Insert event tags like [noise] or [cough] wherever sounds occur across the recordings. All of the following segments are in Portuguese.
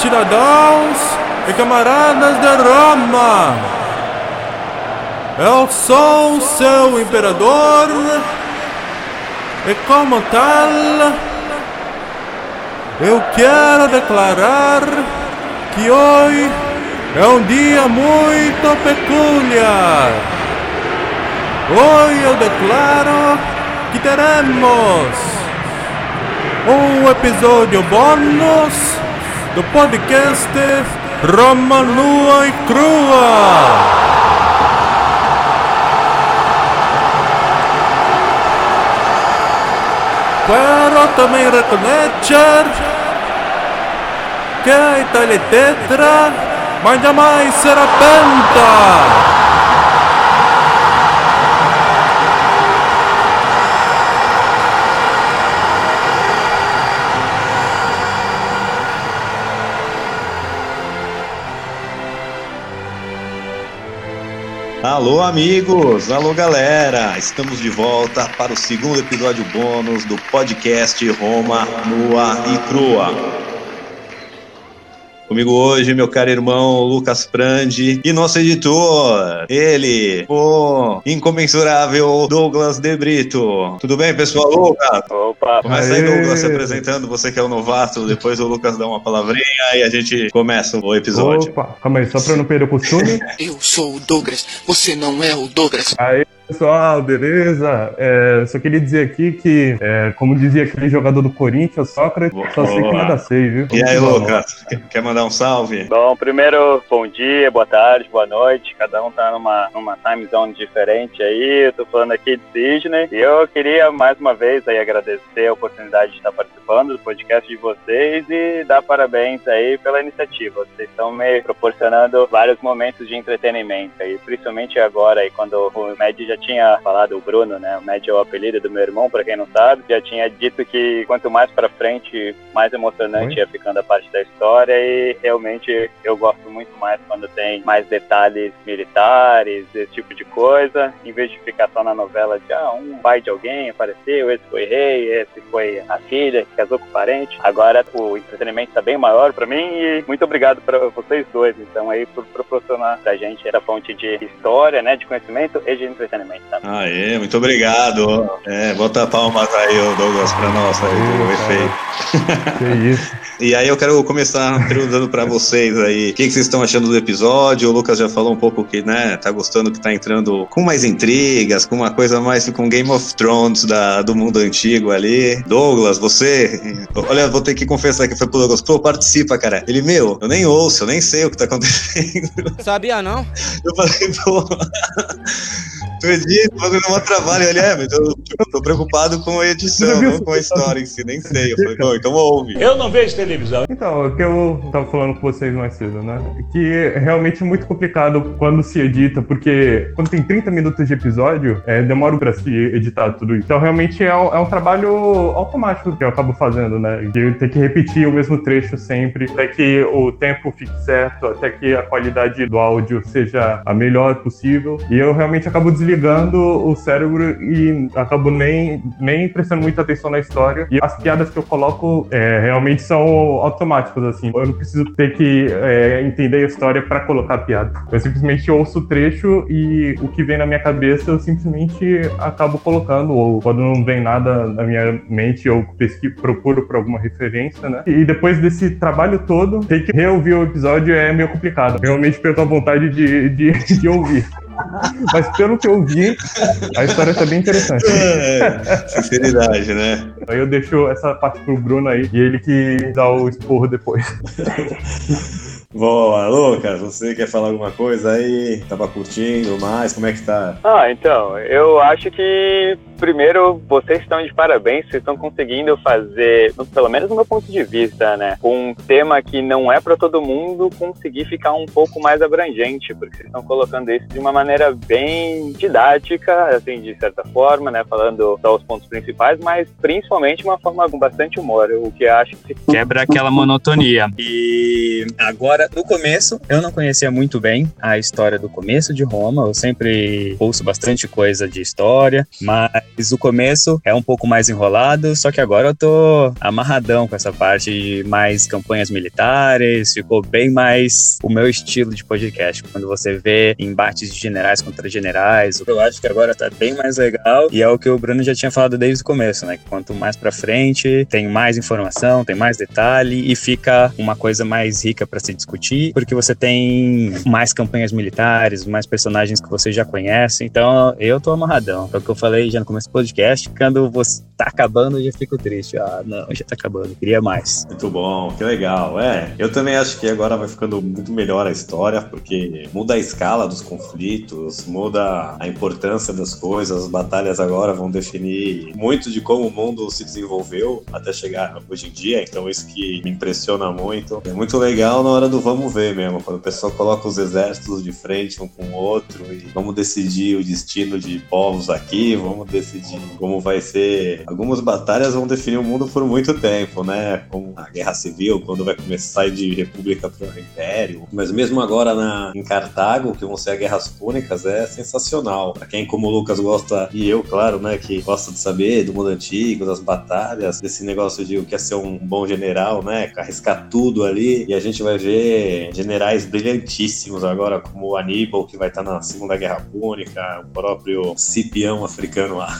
Cidadãos e camaradas de Roma, eu sou seu imperador e, como tal, eu quero declarar que hoje é um dia muito peculiar. Hoje eu declaro que teremos um episódio bônus do podcast Roma Nua e Crua. Pero também reconhecer que a Itália é tetra, mas jamais será penta. Alô, amigos! Alô, galera! Estamos de volta para o segundo episódio bônus do podcast Roma Nua e Crua. Comigo hoje, meu caro irmão Lucas Prandi e nosso editor, ele, o incomensurável Douglas De Brito. Tudo bem, pessoal? Lucas? Opa! Começa aí, Douglas, se apresentando, você que é o novato, depois o Lucas dá uma palavrinha e a gente começa o episódio. Opa, calma aí, só pra não perder o costume. Eu sou o Douglas, você não é o Douglas. Aí, pessoal, beleza? É, só queria dizer aqui que, é, como dizia aquele jogador do Corinthians, Sócrates, só sei que nada sei, viu? E aí. Lucas, quer- quer mandar um salve? Bom, primeiro, bom dia, boa tarde, boa noite. Cada um tá numa, numa time zone diferente aí. Eu tô falando aqui de Sydney. E eu queria mais uma vez aí agradecer a oportunidade de estar participando do podcast de vocês e dar parabéns aí pela iniciativa. Vocês estão me proporcionando vários momentos de entretenimento aí, principalmente agora aí quando o Med já tinha falado, o Bruno, né? O Med é o apelido do meu irmão, pra quem não sabe, já tinha dito que quanto mais pra frente, mais emocionante ia ficando a parte da história e realmente eu gosto muito mais quando tem mais detalhes militares, esse tipo de coisa, em vez de ficar só na novela de ah, um pai de alguém apareceu, esse foi rei, esse foi a filha que casou com o parente. Agora o entretenimento tá bem maior pra mim e muito obrigado para vocês dois, então aí por proporcionar pra gente essa fonte de história, né, de conhecimento e de entretenimento. Tá? Aê, muito obrigado. É, bota palmas aí, Douglas, pra nós aí, do efeito. Que isso. [laughs] E aí eu quero começar perguntando pra vocês aí, o que, que vocês estão achando do episódio? O Lucas já falou um pouco que, né, tá gostando que tá entrando com mais intrigas, com uma coisa mais com Game of Thrones da, do mundo antigo ali. Douglas, você, olha, vou ter que confessar que foi pro Douglas, pô, participa, cara. Ele, meu, eu nem ouço, eu nem sei o que tá acontecendo. Sabia não? Eu falei, pô, tu edita, o bagulho não é trabalho. Ele, é, mas eu tô preocupado com a edição, não com a história em si, nem sei. Eu falei, pô, então ouve. Eu não vejo televisão. Então, o que eu tava falando com vocês mais cedo, né? Que é realmente muito complicado quando se edita, porque quando tem 30 minutos de episódio, é, demora pra se editar tudo isso. Então, realmente é um, é um trabalho automático que eu acabo fazendo, né? De eu ter que repetir o mesmo trecho sempre, até que o tempo fique certo, até que a qualidade do áudio seja a melhor possível. E eu realmente acabo desligando o cérebro e acabo nem, nem prestando muita atenção na história. E as piadas que eu coloco é, realmente são automáticas, assim. Eu não preciso ter que é, entender a história para colocar a piada. Eu simplesmente ouço o trecho e o que vem na minha cabeça eu simplesmente acabo colocando. Ou quando não vem nada na minha mente, eu pesquiso, procuro por alguma referência, né? E depois desse trabalho todo, ter que reouvir o episódio é meio complicado. Realmente perco a vontade de, de, [laughs] de ouvir. Mas pelo que eu vi, a história tá bem interessante. É, sinceridade, né? Aí eu deixo essa parte pro Bruno aí e ele que dá o esporro depois. Boa, Lucas, você quer falar alguma coisa aí? Tava curtindo mais? Como é que tá? Ah, então, eu acho que primeiro vocês estão de parabéns, vocês estão conseguindo fazer, pelo menos do meu ponto de vista, né, um tema que não é para todo mundo conseguir ficar um pouco mais abrangente, porque vocês estão colocando isso de uma maneira bem didática, assim, de certa forma, né, falando só os pontos principais, mas principalmente uma forma com bastante humor, o que eu acho que quebra aquela monotonia. E agora, no começo, eu não conhecia muito bem a história do começo de Roma. Eu sempre ouço bastante coisa de história, mas o começo é um pouco mais enrolado, só que agora eu tô amarradão com essa parte de mais campanhas militares, ficou bem mais o meu estilo de podcast. Quando você vê embates de generais contra generais, eu acho que agora tá bem mais legal e é o que o Bruno já tinha falado desde o começo, né? Quanto mais pra frente, tem mais informação, tem mais detalhe e fica uma coisa mais rica para se discutir, porque você tem mais campanhas militares, mais personagens que você já conhece. Então, eu tô amarradão. É o que eu falei já no começo podcast. Quando você tá acabando, eu já fico triste. Ah, não, já tá acabando. Queria mais. Muito bom, que legal. É, eu também acho que agora vai ficando muito melhor a história, porque muda a escala dos conflitos, muda a importância das coisas. As batalhas agora vão definir muito de como o mundo se desenvolveu até chegar hoje em dia. Então, isso que me impressiona muito. É muito legal na hora do vamos ver mesmo, quando o pessoal coloca os exércitos de frente um com o outro e vamos decidir o destino de povos aqui, vamos decidir como vai ser. Algumas batalhas vão definir o mundo por muito tempo, né? Como a Guerra Civil, quando vai começar de república para império. Mas mesmo agora na, em Cartago, que vão ser as Guerras Púnicas, é sensacional. Para quem, como o Lucas, gosta, e eu, claro, né, que gosta de saber do mundo antigo, das batalhas, desse negócio de o que é ser um bom general, né? Arriscar tudo ali. E a gente vai ver generais brilhantíssimos agora, como o Aníbal, que vai estar na Segunda Guerra Púnica, o próprio Cipião africano lá.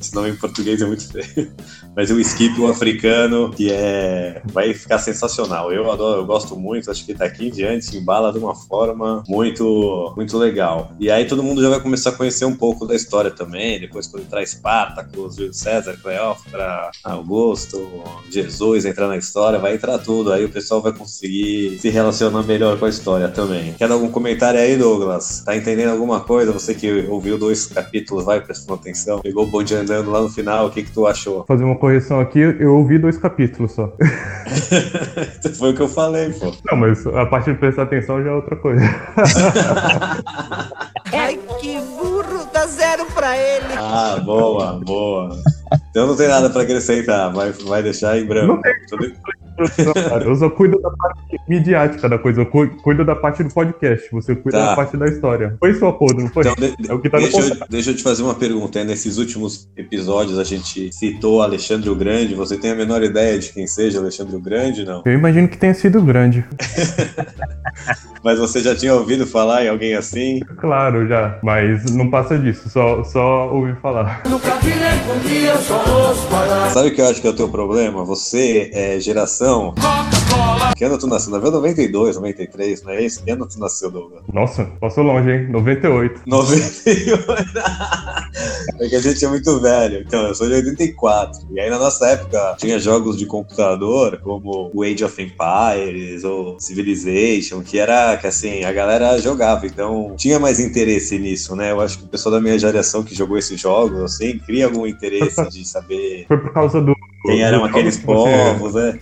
Esse nome em português é muito feio. Mas o Skip, o africano, que é. vai ficar sensacional. Eu adoro, eu gosto muito, acho que daqui em diante embala de uma forma muito, muito legal. E aí todo mundo já vai começar a conhecer um pouco da história também. Depois, quando traz Espartacus, Júlio César, Cleópatra, Augusto, Jesus entrar na história, vai entrar tudo. Aí o pessoal vai conseguir se relacionar melhor com a história também. Quer algum comentário aí, Douglas? Tá entendendo alguma coisa? Você que ouviu dois capítulos, vai prestando atenção, pegou o bonde andando lá no final, o que, que tu achou? Fazer uma correção aqui, eu ouvi dois capítulos só. [laughs] Foi o que eu falei, pô. Não, mas a parte de prestar atenção já é outra coisa. [laughs] Ai, que burro, dá zero pra ele. Ah, boa, boa. Então não tem nada pra acrescentar, vai, vai deixar em branco. Não tem. Tudo- Eu só cuido da parte midiática da coisa, eu cu- cuido da parte do podcast, você cuida Tá. da parte da história. Foi seu acordo, não foi? Então, de- É o que tá no deixa, eu, contrato. deixa eu te fazer uma pergunta. Nesses últimos episódios a gente citou Alexandre o Grande. Você tem a menor ideia de quem seja Alexandre o Grande? Não. Eu imagino que tenha sido grande. [laughs] Mas você já tinha ouvido falar em alguém assim? Claro, já. Mas não passa disso, só, só ouvi falar. Sabe o que eu acho que é o teu problema? Você é geração. Que ano tu nasceu? 92, 93, não é isso? Que ano tu nasceu, Douglas? Nossa, passou longe, hein? 98. 98. é que a gente é muito velho. Então, eu sou de 84. E aí, na nossa época, tinha jogos de computador, como o Age of Empires ou Civilization, que era que assim, a galera jogava. Então, tinha mais interesse nisso, né? Eu acho que o pessoal da minha geração que jogou esses jogos, assim, cria algum interesse de saber Foi por causa do. quem eram aqueles povos, né?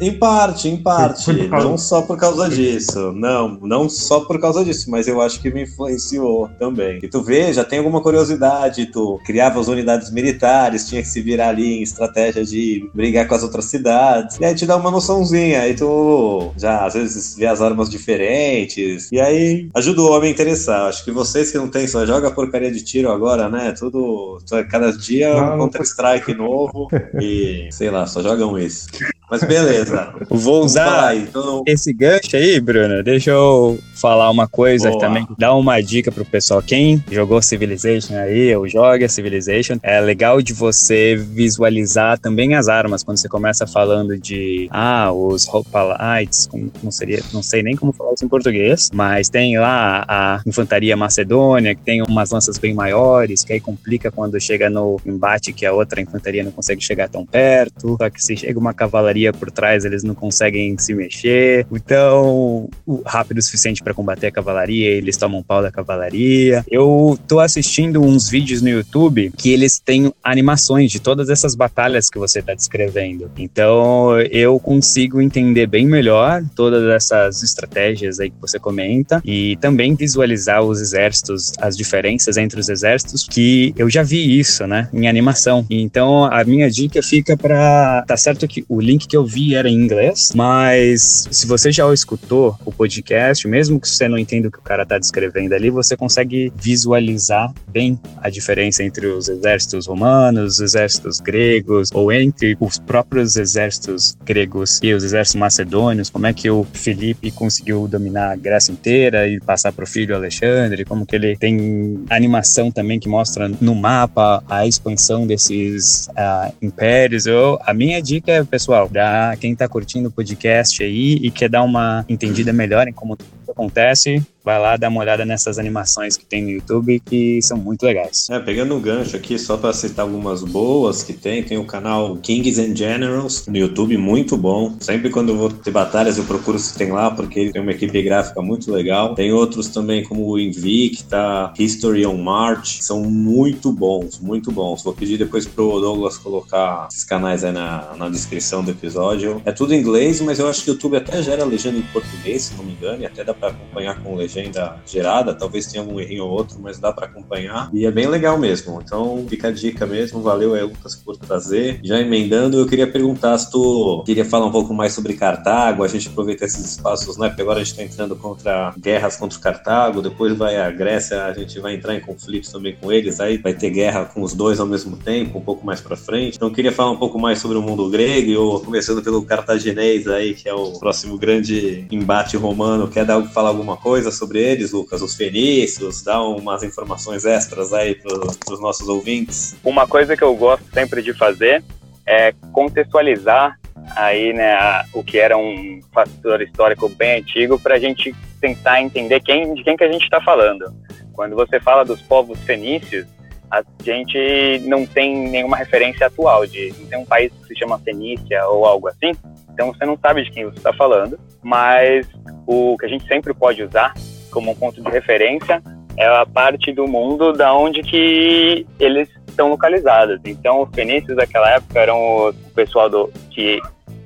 Em parte, em parte. Não só por causa disso. Não, não só por causa disso, mas eu acho que me influenciou também. E tu vê, já tem alguma curiosidade, tu criava as unidades militares, tinha que se virar ali em estratégia de brigar com as outras cidades. E aí te dá uma noçãozinha. Aí tu já às vezes vê as armas diferentes. E aí ajuda o homem a interessar. Acho que vocês que não tem, só joga porcaria de tiro agora, né? Tudo. Cada dia Não, um Counter-Strike novo. [laughs] E sei lá, só jogam isso. Mas beleza. Vou falar usar. Então, esse gancho aí, Bruno. Deixa eu falar uma coisa Boa. também. Dar uma dica pro pessoal. Quem jogou Civilization aí, ou joga Civilization, é legal de você visualizar também as armas. Quando você começa falando de, ah, os Hoplites, como, como seria, não sei nem como falar isso em português, mas tem lá a infantaria macedônia, que tem umas lanças bem maiores, que aí complica quando chega no embate que a outra infantaria não consegue chegar tão perto. Só que se chega uma cavalaria por trás, eles não conseguem se mexer. Então, rápido o suficiente para combater a cavalaria, eles tomam pau da cavalaria. Eu tô assistindo uns vídeos no YouTube que eles têm animações de todas essas batalhas que você tá descrevendo. Então, eu consigo entender bem melhor todas essas estratégias aí que você comenta e também visualizar os exércitos, as diferenças entre os exércitos, que eu já vi isso, né, em animação. Então, a minha dica fica para tá certo que o link que eu vi era em inglês, mas se você já escutou o podcast, mesmo que você não entenda o que o cara tá descrevendo ali, você consegue visualizar bem a diferença entre os exércitos romanos, os exércitos gregos, ou entre os próprios exércitos gregos e os exércitos macedônios, como é que o Felipe conseguiu dominar a Grécia inteira e passar para o filho Alexandre, como que ele tem animação também que mostra no mapa a expansão desses uh, impérios. Eu, a minha dica é, pessoal, para quem está curtindo o podcast aí e quer dar uma entendida melhor em como tudo acontece, vai lá dar uma olhada nessas animações que tem no YouTube que são muito legais. É, pegando um gancho aqui, só para citar algumas boas que tem, tem o canal Kings and Generals no YouTube, muito bom. Sempre quando eu vou ter batalhas eu procuro se tem lá, porque tem uma equipe gráfica muito legal. Tem outros também como o Invicta, History on March, são muito bons, muito bons. Vou pedir depois pro Douglas colocar esses canais aí na, na descrição do episódio. É tudo em inglês, mas eu acho que o YouTube até gera legenda em português, se não me engano, e até dá para acompanhar com legenda gerada, talvez tenha algum errinho ou outro, mas dá para acompanhar. E é bem legal mesmo. Então fica a dica mesmo. Valeu aí, Lucas, por trazer. Já emendando, eu queria perguntar se tu queria falar um pouco mais sobre Cartago, a gente aproveita esses espaços, né? Porque agora a gente está entrando contra guerras contra Cartago, depois vai a Grécia, a gente vai entrar em conflitos também com eles, aí vai ter guerra com os dois ao mesmo tempo, um pouco mais para frente. Então queria falar um pouco mais sobre o mundo grego, começando pelo cartaginês aí, que é o próximo grande embate romano. Quer dar, falar alguma coisa sobre eles, Lucas, os fenícios, dá umas informações extras aí para os nossos ouvintes. Uma coisa que eu gosto sempre de fazer é contextualizar aí, né, o que era um fator histórico bem antigo para a gente tentar entender quem, de quem que a gente está falando. Quando você fala dos povos fenícios, a gente não tem nenhuma referência atual de não tem um país que se chama Fenícia ou algo assim. Então você não sabe de quem você está falando, mas o que a gente sempre pode usar como um ponto de referência é a parte do mundo da onde que eles estão localizados. Então, os fenícios daquela época eram o pessoal do que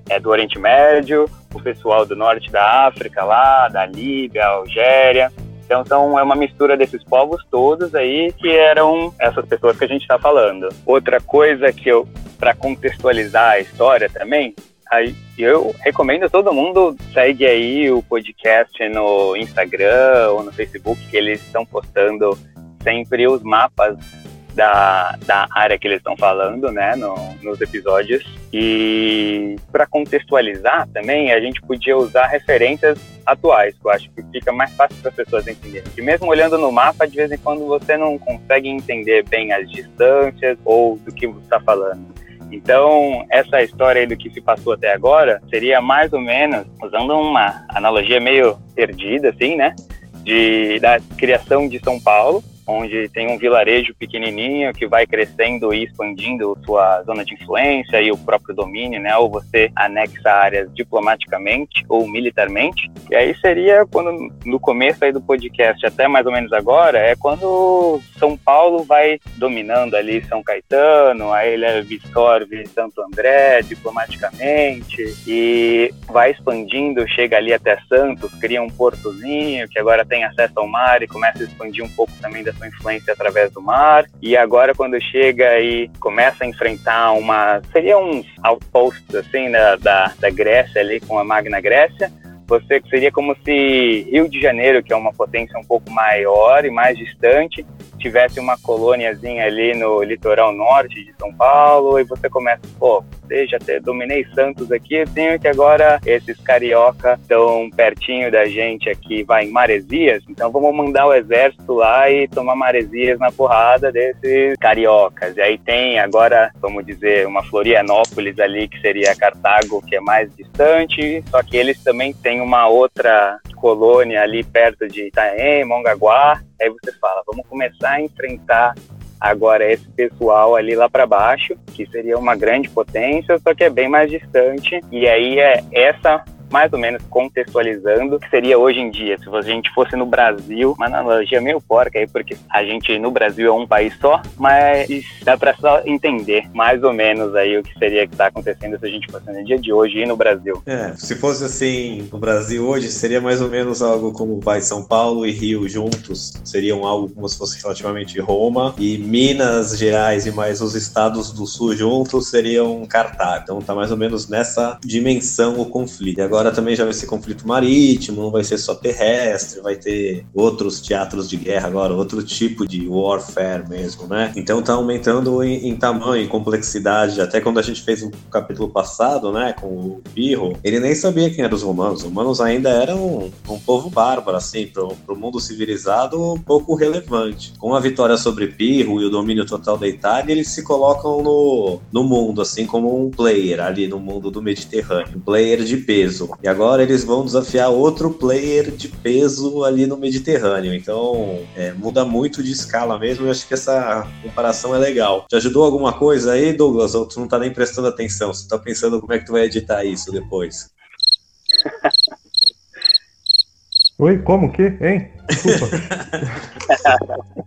é do Oriente Médio, o pessoal do norte da África lá, da Líbia, Algéria. Então, são, é uma mistura desses povos todos aí que eram essas pessoas que a gente está falando. Outra coisa que eu, para contextualizar a história também, Aí eu recomendo todo mundo segue aí o podcast no Instagram ou no Facebook, que eles estão postando sempre os mapas da, da área que eles estão falando, né, no, nos episódios. E para contextualizar também, a gente podia usar referências atuais, que eu acho que fica mais fácil para as pessoas entenderem. Que mesmo olhando no mapa, de vez em quando você não consegue entender bem as distâncias ou do que você está falando. Então, essa história aí do que se passou até agora seria mais ou menos, usando uma analogia meio perdida, assim, né? De, da criação de São Paulo, onde tem um vilarejo pequenininho que vai crescendo e expandindo sua zona de influência e o próprio domínio, né? Ou você anexa áreas diplomaticamente ou militarmente. E aí seria quando no começo aí do podcast até mais ou menos agora é quando São Paulo vai dominando ali São Caetano, aí ele absorve Santo André diplomaticamente e vai expandindo, chega ali até Santos, cria um portozinho que agora tem acesso ao mar e começa a expandir um pouco também sua influência através do mar. E agora, quando chega e começa a enfrentar uma. Seria uns outposts, assim, da, da, da Grécia ali, com a Magna Grécia. Você seria como se Rio de Janeiro, que é uma potência um pouco maior e mais distante, tivesse uma colôniazinha ali no litoral norte de São Paulo e você começa, pô, já até dominei Santos aqui, eu tenho que agora esses carioca estão pertinho da gente aqui, vai em Maresias, então vamos mandar o exército lá e tomar Maresias na porrada desses cariocas. E aí tem agora, vamos dizer, uma Florianópolis ali que seria Cartago, que é mais distante, só que eles também têm uma outra colônia ali perto de Itaém, Mongaguá. Aí você fala, vamos começar a enfrentar agora esse pessoal ali lá para baixo, que seria uma grande potência, só que é bem mais distante. E aí é essa mais ou menos contextualizando o que seria hoje em dia, se a gente fosse no Brasil, uma analogia meio porca aí, porque a gente no Brasil é um país só, mas dá pra só entender mais ou menos aí o que seria que tá acontecendo se a gente fosse no dia de hoje e no Brasil. É, se fosse assim no Brasil hoje, seria mais ou menos algo como vai São Paulo e Rio juntos. Seriam algo como se fosse relativamente Roma e Minas Gerais e mais os estados do sul juntos seriam Cartago. Então tá mais ou menos nessa dimensão o conflito. E agora também já vai ser conflito marítimo, não vai ser só terrestre, vai ter outros teatros de guerra agora, outro tipo de warfare mesmo, né? Então tá aumentando em, em tamanho, em complexidade. Até quando a gente fez um capítulo passado, né, com o Pirro, ele nem sabia quem eram os romanos. Os romanos ainda eram um povo bárbaro, assim, pro, pro mundo civilizado, um pouco relevante. Com a vitória sobre Pirro e o domínio total da Itália, eles se colocam no, no mundo, assim, como um player ali no mundo do Mediterrâneo. Um player de peso. E agora eles vão desafiar outro player de peso ali no Mediterrâneo. Então, é, muda muito de escala mesmo. Eu acho que essa comparação é legal. Te ajudou alguma coisa aí, Douglas? Ou tu não tá nem prestando atenção? Você tá pensando como é que tu vai editar isso depois? [laughs] Oi, como que? Hein? Desculpa. [laughs]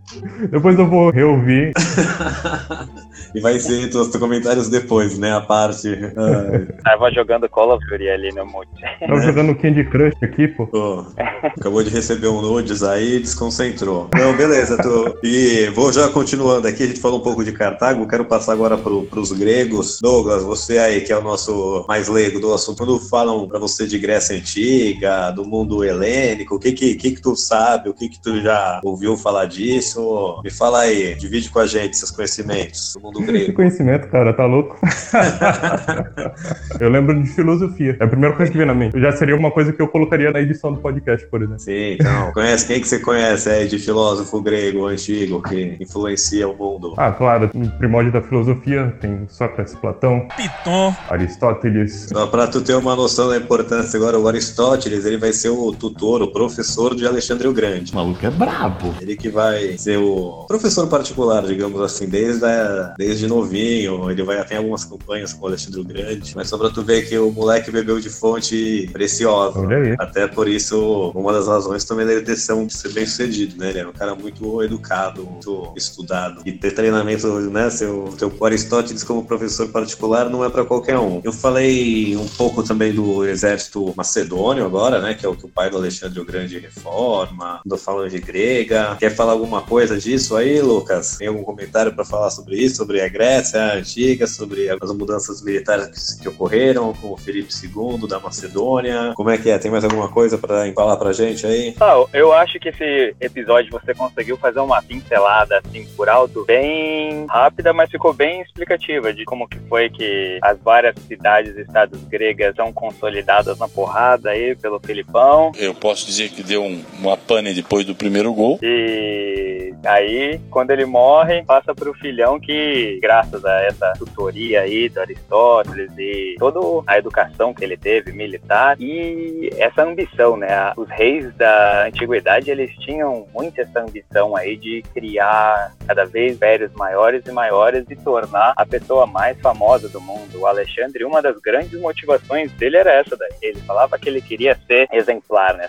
depois eu vou reouvir. [laughs] e vai ser os comentários depois, né? A parte. Ai. Tava jogando Call of Duty ali no mute. Tava jogando Candy Crush aqui, pô. Pô, acabou de receber um nudes aí e desconcentrou. Não, beleza. Tô... E vou já continuando aqui. A gente falou um pouco de Cartago. Quero passar agora pro, pros gregos. Douglas, você aí que é o nosso mais leigo do assunto. Quando falam pra você de Grécia Antiga, do mundo helênico, o que que, que, que tu sabe? O que que tu já ouviu falar disso? Me fala aí. Divide com a gente seus conhecimentos do mundo grego. [laughs] conhecimento, cara, tá louco? [laughs] eu lembro de filosofia. É a primeira coisa que vem na mente. Já seria uma coisa que eu colocaria na edição do podcast, por exemplo. Sim, então. Conhece quem que você conhece aí de filósofo grego antigo que influencia o mundo? Ah, claro, no primórdio da filosofia tem Sócrates, Platão, Piton. Aristóteles. Só pra tu ter uma noção da importância agora, o Aristóteles, ele vai ser o tutor, o professor de Alexandre o Grande. O maluco é brabo. Ele que vai ser o professor particular, digamos assim, desde, a- desde novinho. Ele vai ter algumas campanhas com o Alexandre o Grande. Mas só pra tu ver que o moleque bebeu de fonte preciosa. Olha aí. Até por isso, uma das razões também dele ter ser, um, ser bem sucedido, né? Ele era um cara muito educado, muito estudado. E ter treinamento, né? Seu, seu Aristóteles como professor particular não é pra qualquer um. Eu falei um pouco também do exército macedônio agora, né? Que é o que o pai do Alexandre o Grande reforma. Do falange grega. Quer falar alguma coisa disso aí, Lucas? Tem algum comentário pra falar sobre isso? Sobre a Grécia antiga, sobre as mudanças militares que ocorreram com o Felipe II da Macedônia? Como é que é? Tem mais alguma coisa pra falar pra gente aí? Ah, eu acho que esse episódio você conseguiu fazer uma pincelada assim por alto, bem rápida, mas ficou bem explicativa de como que foi que as várias cidades e estados gregas são consolidadas na porrada aí pelo Filipão. Eu posso dizer que deu um, uma pane depois do primeiro gol. E aí, quando ele morre, passa pro filhão que, graças a essa tutoria aí do Aristóteles e toda a educação que ele teve, militar, e essa ambição, né? Os reis da antiguidade, eles tinham muito essa ambição aí de criar cada vez impérios maiores e maiores e tornar a pessoa mais famosa do mundo. O Alexandre, uma das grandes motivações dele era essa daí. Ele falava que ele queria ser exemplar, né?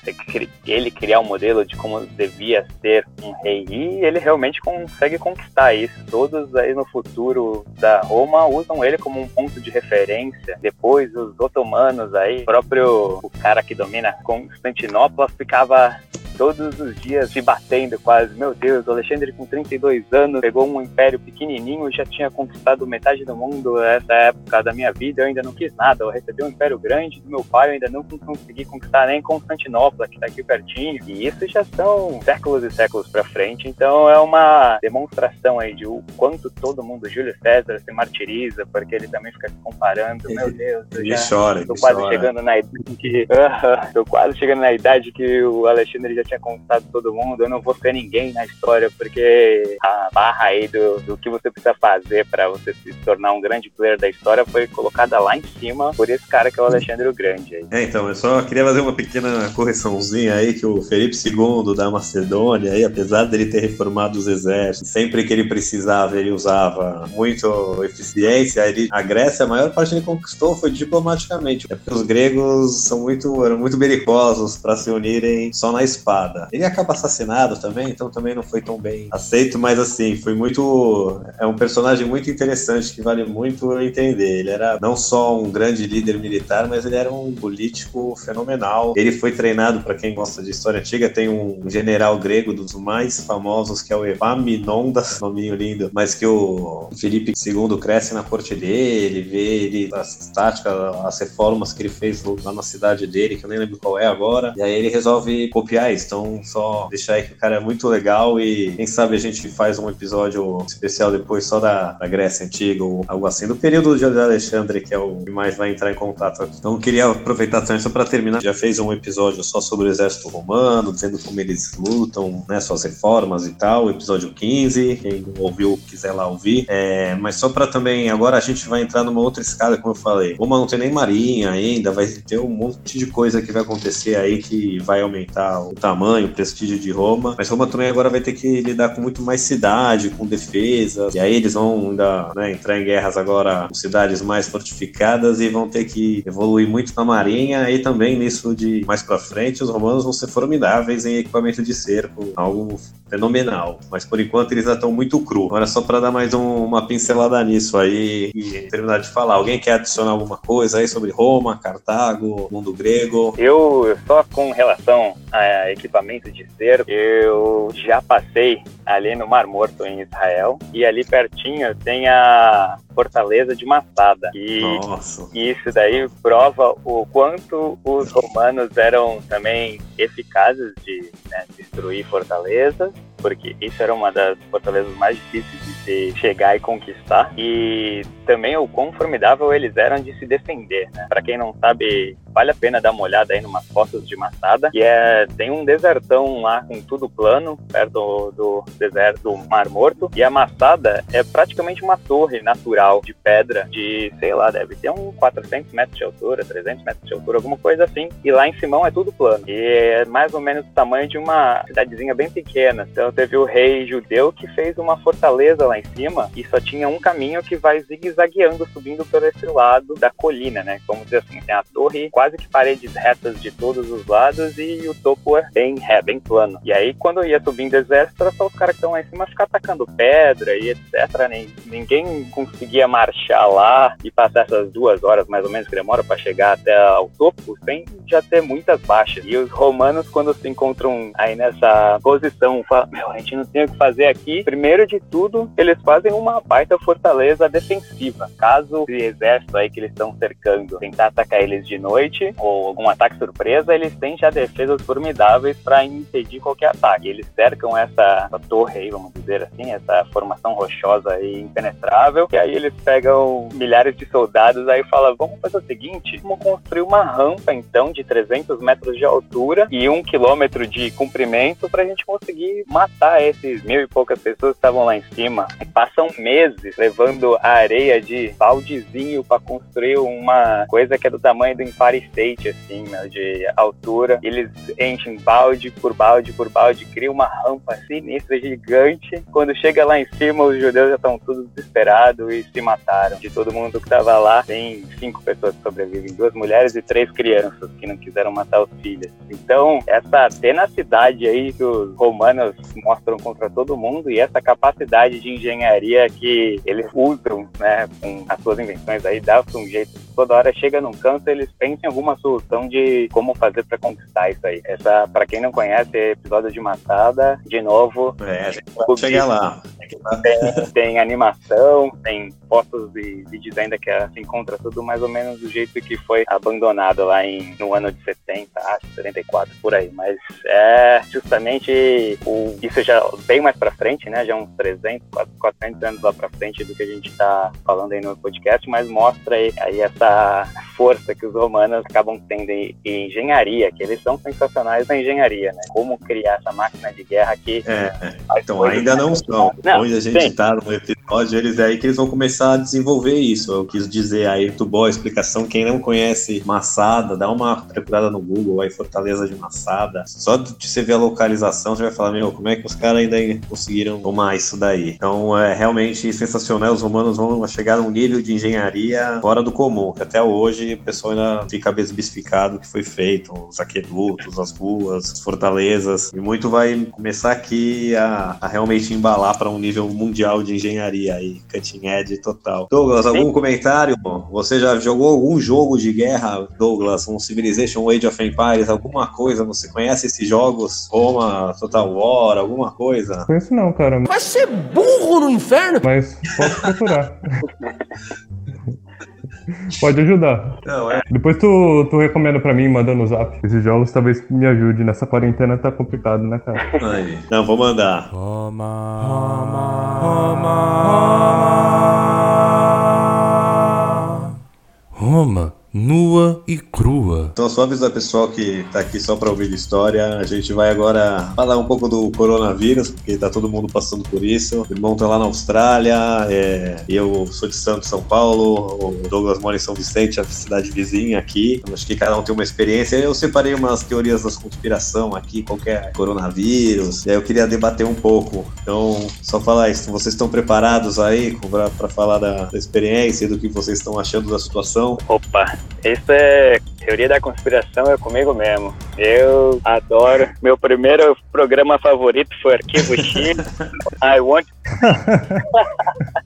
Ele criar um modelo de como devia ser um rei. E ele realmente consegue conquistar isso. Todos aí no futuro da Roma usam ele como um ponto de referência. Depois os otomanos aí, próprio o cara que domina Constantinopla ficava todos os dias se batendo quase. Meu Deus, Alexandre com 32 anos pegou um império pequenininho, já tinha conquistado metade do mundo. Nessa época da minha vida eu ainda não quis nada. Eu recebi um império grande do meu pai, eu ainda não consegui conquistar nem Constantinopla, que tá aqui pertinho. E isso já são séculos e séculos pra frente. Então é uma demonstração aí de o quanto todo mundo, Júlio César, se martiriza, porque ele também fica se comparando. Meu Deus, eu já chora, Tô quase chora. chegando na idade que. Tô quase chegando na idade que o Alexandre já tinha conquistado todo mundo, eu não vou ser ninguém na história, porque a barra aí do, do que você precisa fazer para você se tornar um grande player da história foi colocada lá em cima por esse cara que é o Alexandre o Grande aí. É, então, eu só queria fazer uma pequena correçãozinha aí, que o Felipe II da Macedônia, aí, apesar dele ter reformado os exércitos, sempre que ele precisava, ele usava muito eficiência, ele, a Grécia, a maior parte que ele conquistou foi diplomaticamente, é porque os gregos são muito, eram muito belicosos para se unirem só na espada. Ele acaba assassinado também, então também não foi tão bem aceito, mas assim, foi muito, é um personagem muito interessante que vale muito entender. Ele era não só um grande líder militar, mas ele era um político fenomenal. Ele foi treinado, para quem gosta de história antiga, tem um general grego dos mais famosos que é o Epaminondas, [laughs] nominho lindo, mas que o Felipe II cresce na corte dele, vê ele, as táticas, as reformas que ele fez lá na cidade dele, que eu nem lembro qual é agora, e aí ele resolve copiar isso. Então, só deixar aí que o cara é muito legal e quem sabe a gente faz um episódio especial depois só da, da Grécia Antiga ou algo assim, do período de Alexandre, que é o que mais vai entrar em contato aqui. Então, queria aproveitar também só para terminar. Já fez um episódio só sobre o exército romano, dizendo como eles lutam, né, suas reformas e tal, episódio 15. Quem ouviu, quiser lá ouvir. É, mas só para também, agora a gente vai entrar numa outra escala, como eu falei. Roma não tem nem marinha ainda, vai ter um monte de coisa que vai acontecer aí que vai aumentar o tamanho, o prestígio de Roma. Mas Roma também agora vai ter que lidar com muito mais cidade, com defesa. E aí eles vão ainda né, entrar em guerras agora com cidades mais fortificadas e vão ter que evoluir muito na marinha e também nisso de mais para frente os romanos vão ser formidáveis em equipamento de cerco, algo fenomenal. Mas por enquanto eles estão muito cru. Agora só para dar mais um, uma pincelada nisso aí e terminar de falar. Alguém quer adicionar alguma coisa aí sobre Roma, Cartago, mundo grego? Eu só com relação a equipamento de cerco, eu já passei ali no Mar Morto em Israel e ali pertinho tem a fortaleza de Massada. E Nossa. isso daí prova o quanto os romanos eram também eficazes de né, destruir fortalezas, porque isso era uma das fortalezas mais difíceis de se chegar e conquistar. E também o quão formidável eles eram de se defender. Né? Para quem não sabe, vale a pena dar uma olhada aí numas fotos de Massada, que é tem um desertão lá com tudo plano, perto do, do deserto do Mar Morto, e a Massada é praticamente uma torre natural de pedra de, sei lá, deve ter uns 400 metros de altura, 300 metros de altura, alguma coisa assim, e lá em cima é tudo plano. E é mais ou menos o tamanho de uma cidadezinha bem pequena. Então teve o rei judeu que fez uma fortaleza lá em cima e só tinha um caminho que vai zigue-zagueando, subindo por esse lado da colina, né? Vamos dizer assim, tem a torre, quase que paredes retas de todos os lados e o topo é bem ré, bem plano. E aí, quando ia subindo exército, era só os caras que estão lá em cima ficar atacando pedra e etc. Nem, ninguém conseguia marchar lá e passar essas duas horas mais ou menos que demora para chegar até ao topo sem já ter muitas baixas. E os romanos, quando se encontram aí nessa posição, falam: Meu, a gente não tem o que fazer aqui. Primeiro de tudo, eles fazem uma baita fortaleza defensiva. Caso o exército aí que eles estão cercando tentar atacar eles de noite ou algum ataque surpresa, eles têm já defesas formidáveis para impedir qualquer ataque. Eles cercam essa, essa torre aí, vamos dizer assim, essa formação rochosa e impenetrável. E aí eles pegam milhares de soldados aí falam: Vamos fazer o seguinte, vamos construir uma rampa então de 300 metros de altura e um quilômetro de comprimento para a gente conseguir matar esses mil e poucas pessoas que estavam lá em cima. Passam meses levando a areia de baldezinho para construir uma coisa que é do tamanho do Empire State, assim, né, de altura. Eles enchem balde por balde por balde, criam uma rampa sinistra, gigante. Quando chega lá em cima, os judeus já estão todos desesperados e se mataram. De todo mundo que estava lá, tem cinco pessoas que sobrevivem, duas mulheres e três crianças que não quiseram matar os filhos. Então, essa tenacidade aí que os romanos mostram contra todo mundo e essa capacidade de engenharia que eles usam, né, com as suas invenções aí, dá um jeito. Toda hora chega num canto, eles pensam em alguma solução de como fazer para conquistar isso aí. Essa, para quem não conhece, é episódio de Matada, de novo. É, chegar lá. Tem, tem animação, tem fotos e vídeos ainda que se encontra tudo mais ou menos do jeito que foi abandonado lá em, no ano de 70, acho, 74, por aí. Mas é justamente o, isso já bem mais pra frente, né? Já uns 300, 400 anos lá pra frente do que a gente tá falando aí no podcast, mas mostra aí, aí essa força que os romanos acabam tendo em, em engenharia, que eles são sensacionais na engenharia, né? Como criar essa máquina de guerra aqui. É, então ainda não são. Não, Onde a gente sim. tá no episódio, eles é aí que eles vão começar a desenvolver isso. Eu quis dizer aí, muito boa a explicação. Quem não conhece Massada, dá uma procurada no Google aí, Fortaleza de Massada. Só de você ver a localização, você vai falar, meu, como é que os caras ainda conseguiram tomar isso daí? Então é realmente sensacional. Os romanos vão chegar num nível de engenharia fora do comum, que até hoje o pessoal ainda fica besbificado o que foi feito, os aquedutos, as ruas, as fortalezas, e muito vai começar aqui a, a realmente embalar para um nível mundial de engenharia aí, cutting edge total. Douglas, algum comentário? Você já jogou algum jogo de guerra, Douglas? Um Civilization, Age of Empires, alguma coisa? Você conhece esses jogos? Roma, Total War, alguma coisa? Conheço não, cara, Vai ser burro no inferno? mas posso procurar. [laughs] [laughs] Pode ajudar. Não, é. Depois tu, tu recomenda pra mim, manda no zap. Esses jogos talvez me ajude. Nessa quarentena tá complicado, né, cara? Aí. Não, vou mandar. Roma, Roma, Roma. Roma, nua e crua. Então, só avisar pessoal que tá aqui só para ouvir história. A gente vai agora falar um pouco do coronavírus, porque tá todo mundo passando por isso. O irmão tá lá na Austrália, é, eu sou de Santos, São Paulo. O Douglas mora em São Vicente, a cidade vizinha aqui. Então, acho que cada um tem uma experiência. Eu separei umas teorias das conspiração aqui, qualquer coronavírus. E aí eu queria debater um pouco. Então, só falar isso. Vocês estão preparados aí para falar da, da experiência e do que vocês estão achando da situação? Opa, isso é teoria da conspiração, é comigo mesmo. Eu adoro. Meu primeiro programa favorito foi Arquivo X. [laughs] I want. [laughs]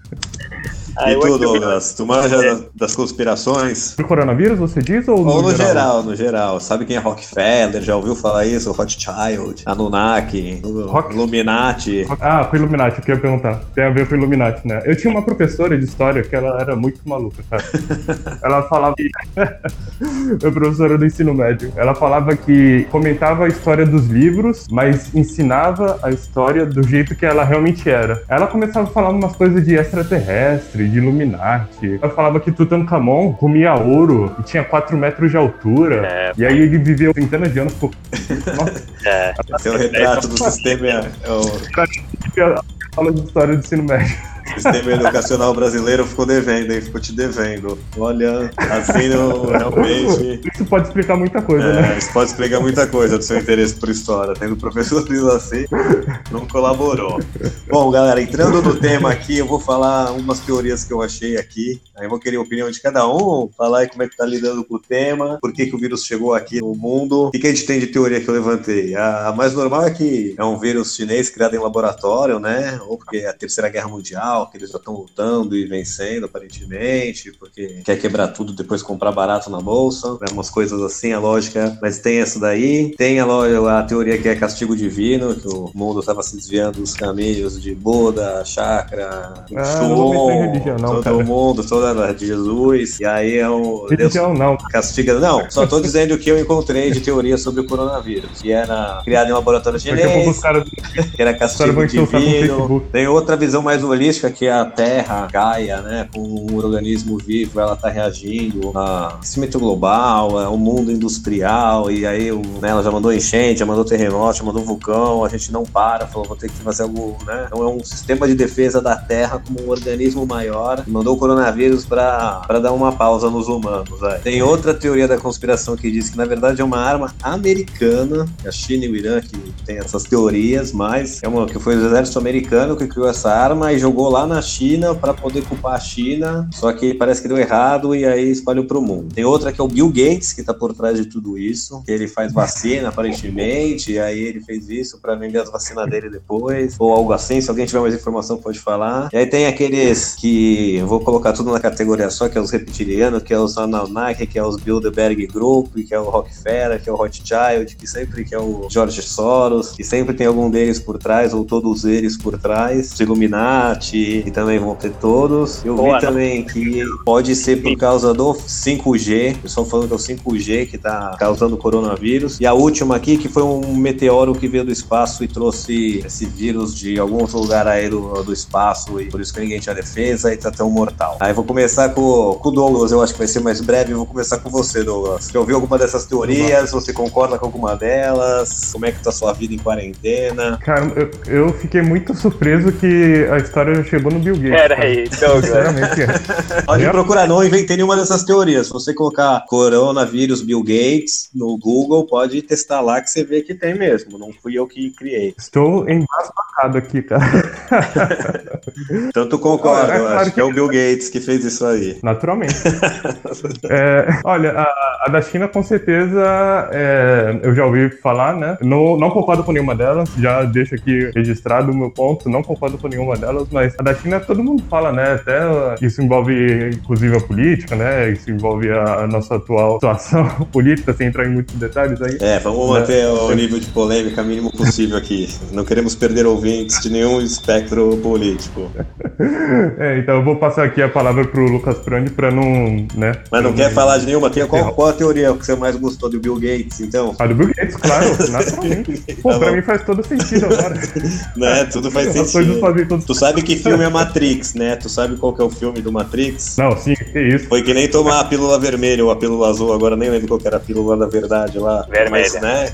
E tu, Douglas? Tu manja das, das conspirações? Pro coronavírus, você diz? Ou no, Ou no geral, no geral. Sabe quem é Rockefeller? Já ouviu falar isso? Rothschild, Anunnaki, Rock- Illuminati. Ah, com Illuminati, eu queria perguntar. Tem a ver com Illuminati, né? Eu tinha uma professora de história que ela era muito maluca, cara. [laughs] ela falava que. [laughs] Minha professora do ensino médio. Ela falava que comentava a história dos livros, mas ensinava a história do jeito que ela realmente era. Ela começava a falar umas coisas de extraterrestre, de Illuminati. Ela falava que Tutankhamon comia ouro e tinha 4 metros de altura. É. E aí ele viveu centenas de anos por. Nossa, É, é o retrato do sistema, é o fala de história do ensino médio. Sistema educacional brasileiro ficou devendo, hein? Ficou te devendo. Olha, assim não, realmente. Isso pode explicar muita coisa, né? É, isso pode explicar muita coisa do seu interesse por história. Tendo professores assim, não colaborou. Bom, galera, entrando no tema aqui, eu vou falar umas teorias que eu achei aqui. Aí eu vou querer a opinião de cada um, falar aí como é que tá lidando com o tema, por que, que o vírus chegou aqui no mundo. O que, que a gente tem de teoria que eu levantei? A, a mais normal é que é um vírus chinês criado em laboratório, né? Ou porque é a Terceira Guerra Mundial, que eles já estão lutando e vencendo, aparentemente, porque quer quebrar tudo depois comprar barato na bolsa, né? umas coisas assim, a lógica. Mas tem essa daí. Tem a, a teoria que é castigo divino, que o mundo estava se desviando dos caminhos de Buda, chakra, Ah, em religião, não, todo cara. mundo, toda de Jesus. E aí é Deus Religião não. castiga. Não, só tô dizendo o que eu encontrei de teoria sobre o coronavírus, que era criado em laboratório chinês, [laughs] que era castigo divino. Tem outra visão mais holística, que é a Terra, Gaia, né? Com um organismo vivo, ela tá reagindo a aquecimento global, é um mundo industrial, e aí né, ela já mandou enchente, já mandou terremoto, já mandou vulcão, a gente não para, falou, vou ter que fazer algo, né? Então é um sistema de defesa da Terra como um organismo maior, mandou o coronavírus pra dar uma pausa nos humanos. aí. Tem outra teoria da conspiração que diz que na verdade é uma arma americana, a China e o Irã que tem essas teorias, mas é uma que foi o exército americano que criou essa arma e jogou lá na China para poder culpar a China, só que parece que deu errado e aí espalhou pro mundo. Tem outra que é o Bill Gates que tá por trás de tudo isso, que ele faz vacina [laughs] aparentemente, e aí ele fez isso para vender as vacinas dele depois, ou algo assim, se alguém tiver mais informação pode falar. E aí tem aqueles que eu vou colocar tudo na categoria só, que é os reptilianos, que é os Anunnaki, que é os Bilderberg Group, que é o Rockefeller, que é o Rothschild, que sempre que é o George Soros, que sempre tem algum deles por trás, ou todos eles por trás, os Illuminati, aí e também vão ter todos. Eu Boa, vi também que pode ser por causa do 5G, o pessoal falando que é o 5G que tá causando coronavírus. E a última aqui, que foi um meteoro que veio do espaço e trouxe esse vírus de algum outro lugar aí do, do espaço, e por isso que ninguém tinha defesa e tá tão mortal. Aí vou começar com, com o Douglas, eu acho que vai ser mais breve. Vou começar com você, Douglas. Você ouviu alguma dessas teorias? Você concorda com alguma delas? Como é que tá a sua vida em quarentena? Cara, eu, eu fiquei muito surpreso que a história chegou no Bill Gates. Pera cara. aí, Douglas. Sinceramente, é. Pode Eu- procurar, não inventei nenhuma dessas teorias. Se você colocar coronavírus Bill Gates no Google, pode testar lá que você vê que tem mesmo. Não fui eu que criei. Estou embasbacado aqui, cara. [laughs] Então tu concorda, É claro acho que... que- é o Bill Gates que fez isso aí. Naturalmente. [laughs] É, olha, a, a da China com certeza é, eu já ouvi falar, né? Não, não concordo com nenhuma delas, já deixo aqui registrado o meu ponto, não concordo com nenhuma delas, mas da China todo mundo fala, né? Até isso envolve inclusive a política, né? Isso envolve a, a nossa atual situação [laughs] política, sem entrar em muitos detalhes aí. É, vamos manter o nível de polêmica mínimo possível aqui. Não queremos perder ouvintes de nenhum espectro político. [laughs] É, então eu vou passar aqui a palavra pro Lucas Prandi pra não, né? Mas não quer falar de nenhuma? Tem, qual, qual a teoria que você mais gostou do Bill Gates, então? A do Bill Gates, claro, [laughs] naturalmente. Pô, Tá pra mim faz todo sentido agora. Né? Tudo faz sentido. Tu sabe que filme é Matrix, né? Tu sabe qual que é o filme do Matrix? Não, sim, que isso. Foi que nem tomar a pílula vermelha ou a pílula azul, agora nem lembro qual que era a pílula da verdade lá. Vermelha. Mas, né?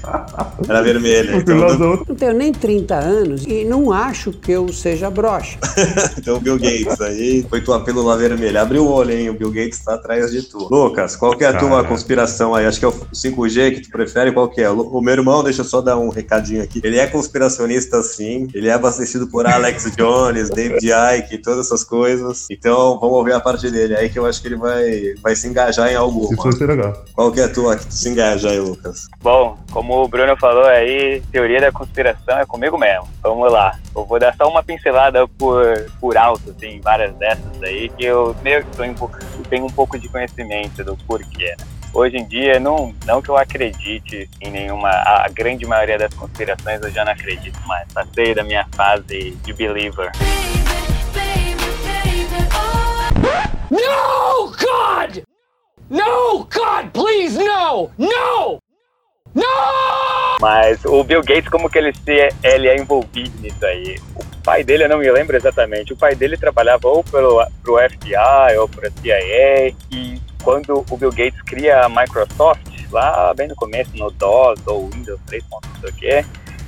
Era vermelha. Então, outro. Não tenho nem 30 anos e não acho que eu seja broxa. [laughs] então Bill Gates aí foi tua pílula vermelha. Abriu o olho, hein? O Bill Gates tá atrás de tu. Lucas, qual que é a tua conspiração aí? Acho que é o 5G que tu prefere, qual que é? O meu irmão, deixa eu só dar um recadinho aqui. Ele é conspiracionista sim, ele é abastecido por Alex Jones, David Icke, todas essas coisas. Então vamos ouvir a parte dele aí que eu acho que ele vai, vai se engajar em alguma. Isso vai ser legal. Qual que é a tua que tu se engaja aí, Lucas? Bom, como o Bruno falou aí, teoria da conspiração é comigo mesmo. Vamos lá. Eu vou dar só uma pincelada por, por alto, assim, várias dessas aí, que eu meio que um pouco, tenho um pouco de conhecimento do porquê, né? Hoje em dia, não, não que eu acredite em nenhuma. A grande maioria das conspirações eu já não acredito mais. Passei da minha fase de believer. No, God! No, God, please, no! No! No! Mas o Bill Gates, como que ele, se, ele é envolvido nisso aí? O pai dele, eu não me lembro exatamente, o pai dele trabalhava ou pelo, pro FBI ou pro CIA, e quando o Bill Gates cria a Microsoft, lá bem no começo, no DOS ou Windows 3, não sei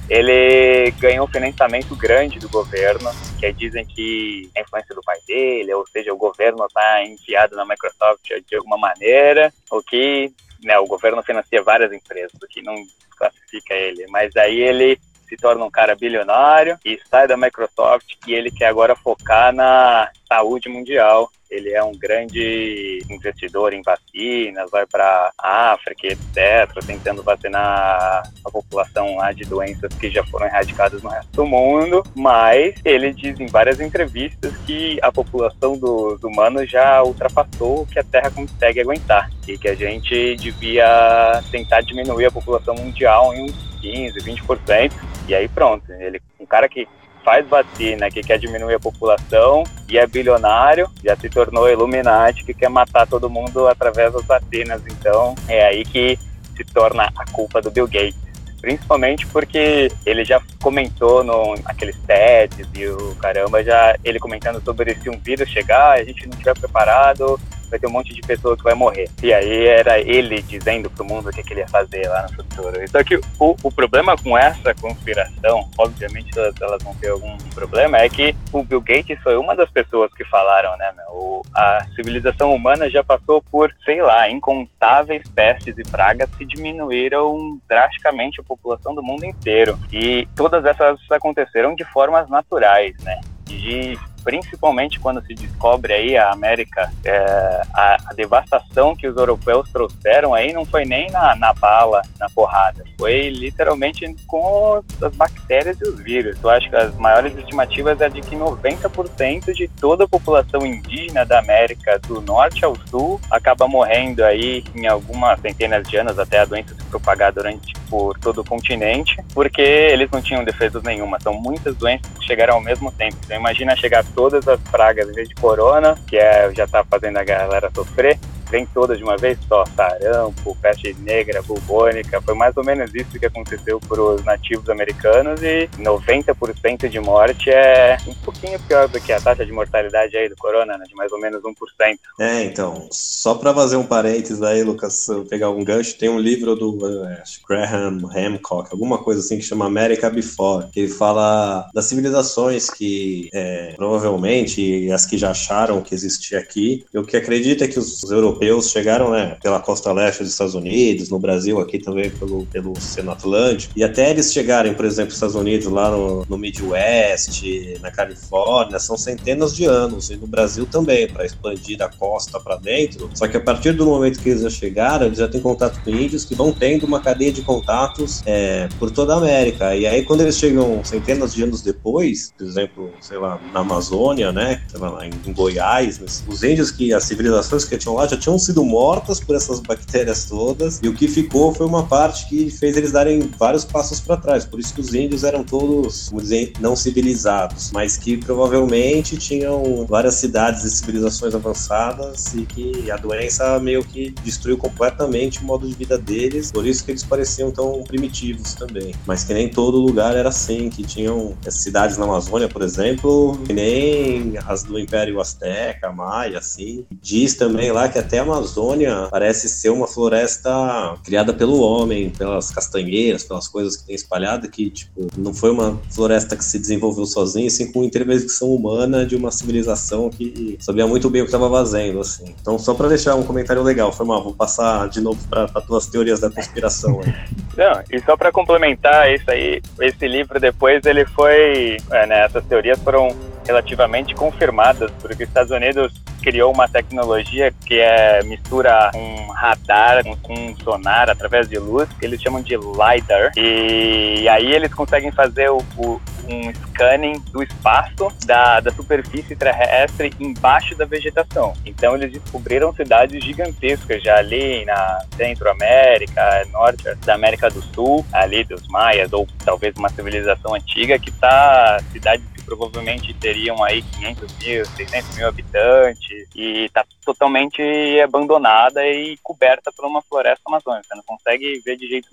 ele ganhou um financiamento grande do governo, que dizem que é influência do pai dele, ou seja, o governo está enfiado na Microsoft de alguma maneira, o que né, o governo financia várias empresas, o que não classifica ele, mas aí ele se torna um cara bilionário e sai da Microsoft e ele quer agora focar na saúde mundial. Ele é um grande investidor em vacinas, vai para África, etc., tentando vacinar a população lá de doenças que já foram erradicadas no resto do mundo. Mas ele diz em várias entrevistas que a população dos humanos já ultrapassou o que a Terra consegue aguentar e que a gente devia tentar diminuir a população mundial em uns 15, 20%. E aí pronto, ele, um cara que faz vacina, que quer diminuir a população e é bilionário, já se tornou Illuminati, que quer matar todo mundo através das vacinas. Então é aí que se torna a culpa do Bill Gates. Principalmente porque ele já comentou no aqueles TEDs e o caramba, já ele comentando sobre se um vírus chegar, a gente não estiver preparado, vai ter um monte de pessoa que vai morrer. E aí era ele dizendo pro mundo o que, que ele ia fazer lá no futuro. Só que o, o problema com essa conspiração, obviamente elas, elas vão ter algum problema, é que o Bill Gates foi uma das pessoas que falaram, né, meu, o- a civilização humana já passou por, sei lá, incontáveis pestes e pragas que diminuíram drasticamente a população do mundo inteiro. E todas essas aconteceram de formas naturais, né? de principalmente quando se descobre aí a América, é, a, a devastação que os europeus trouxeram aí não foi nem na, na bala, na porrada, foi literalmente com as bactérias e os vírus. Eu acho que as maiores estimativas é de que 90% de toda a população indígena da América do norte ao sul acaba morrendo aí em algumas centenas de anos até a doença se propagar durante por todo o continente, porque eles não tinham defesas nenhuma. São muitas doenças que chegaram ao mesmo tempo. Então imagina chegar todas as pragas, em vez de corona, que é, já tá fazendo a galera sofrer, vem todas de uma vez só, sarampo, peste negra, bubônica, foi mais ou menos isso que aconteceu para os nativos americanos e 90% de morte é um pouquinho pior do que a taxa de mortalidade aí do corona, né, de mais ou menos 1%. É, então, só para fazer um parênteses aí, Lucas, pegar um gancho, tem um livro do uh, Graham Hancock, alguma coisa assim que chama America Before, que ele fala das civilizações que é, provavelmente as que já acharam que existia aqui, e o que acredita é que os europeus europeus chegaram né, pela costa leste dos Estados Unidos, no Brasil aqui também pelo, pelo Oceano Atlântico, e até eles chegarem, por exemplo, nos Estados Unidos, lá no, no Midwest, na Califórnia, são centenas de anos, e no Brasil também, para expandir da costa para dentro. Só que a partir do momento que eles já chegaram, eles já têm contato com índios que vão tendo uma cadeia de contatos é, por toda a América. E aí, quando eles chegam centenas de anos depois, por exemplo, sei lá, na Amazônia, né, lá, em, Goiás, os índios que as civilizações que tinham lá já tinham sido mortas por essas bactérias todas, e o que ficou foi uma parte que fez eles darem vários passos para trás. Por isso que os índios eram todos, vamos dizer, não civilizados, mas que provavelmente tinham várias cidades e civilizações avançadas e que a doença meio que destruiu completamente o modo de vida deles, por isso que eles pareciam tão primitivos também. Mas que nem todo lugar era assim, que tinham cidades na Amazônia, por exemplo, que nem as do Império Azteca, Maia, assim. Diz também lá que até até a Amazônia parece ser uma floresta criada pelo homem, pelas castanheiras, pelas coisas que tem espalhado, que, tipo, não foi uma floresta que se desenvolveu sozinha, assim, com intervenção humana de uma civilização que sabia muito bem o que estava fazendo, assim. Então, só para deixar um comentário legal, foi mal, vou passar de novo para tuas teorias da conspiração aí. [laughs] Não, e só para complementar isso aí, esse livro depois ele foi, é, né, essas teorias foram relativamente confirmadas, porque os Estados Unidos criou uma tecnologia que é mistura um radar com um sonar através de luz, que eles chamam de LiDAR, e aí eles conseguem fazer o, o um scanning do espaço da, da superfície terrestre embaixo da vegetação. Então eles descobriram cidades gigantescas já ali na Centro América, Norte da América do Sul, ali dos maias ou talvez uma civilização antiga que está cidades provavelmente teriam aí 500 mil, 600 mil habitantes e está totalmente abandonada e coberta por uma floresta amazônica. Não consegue ver de jeito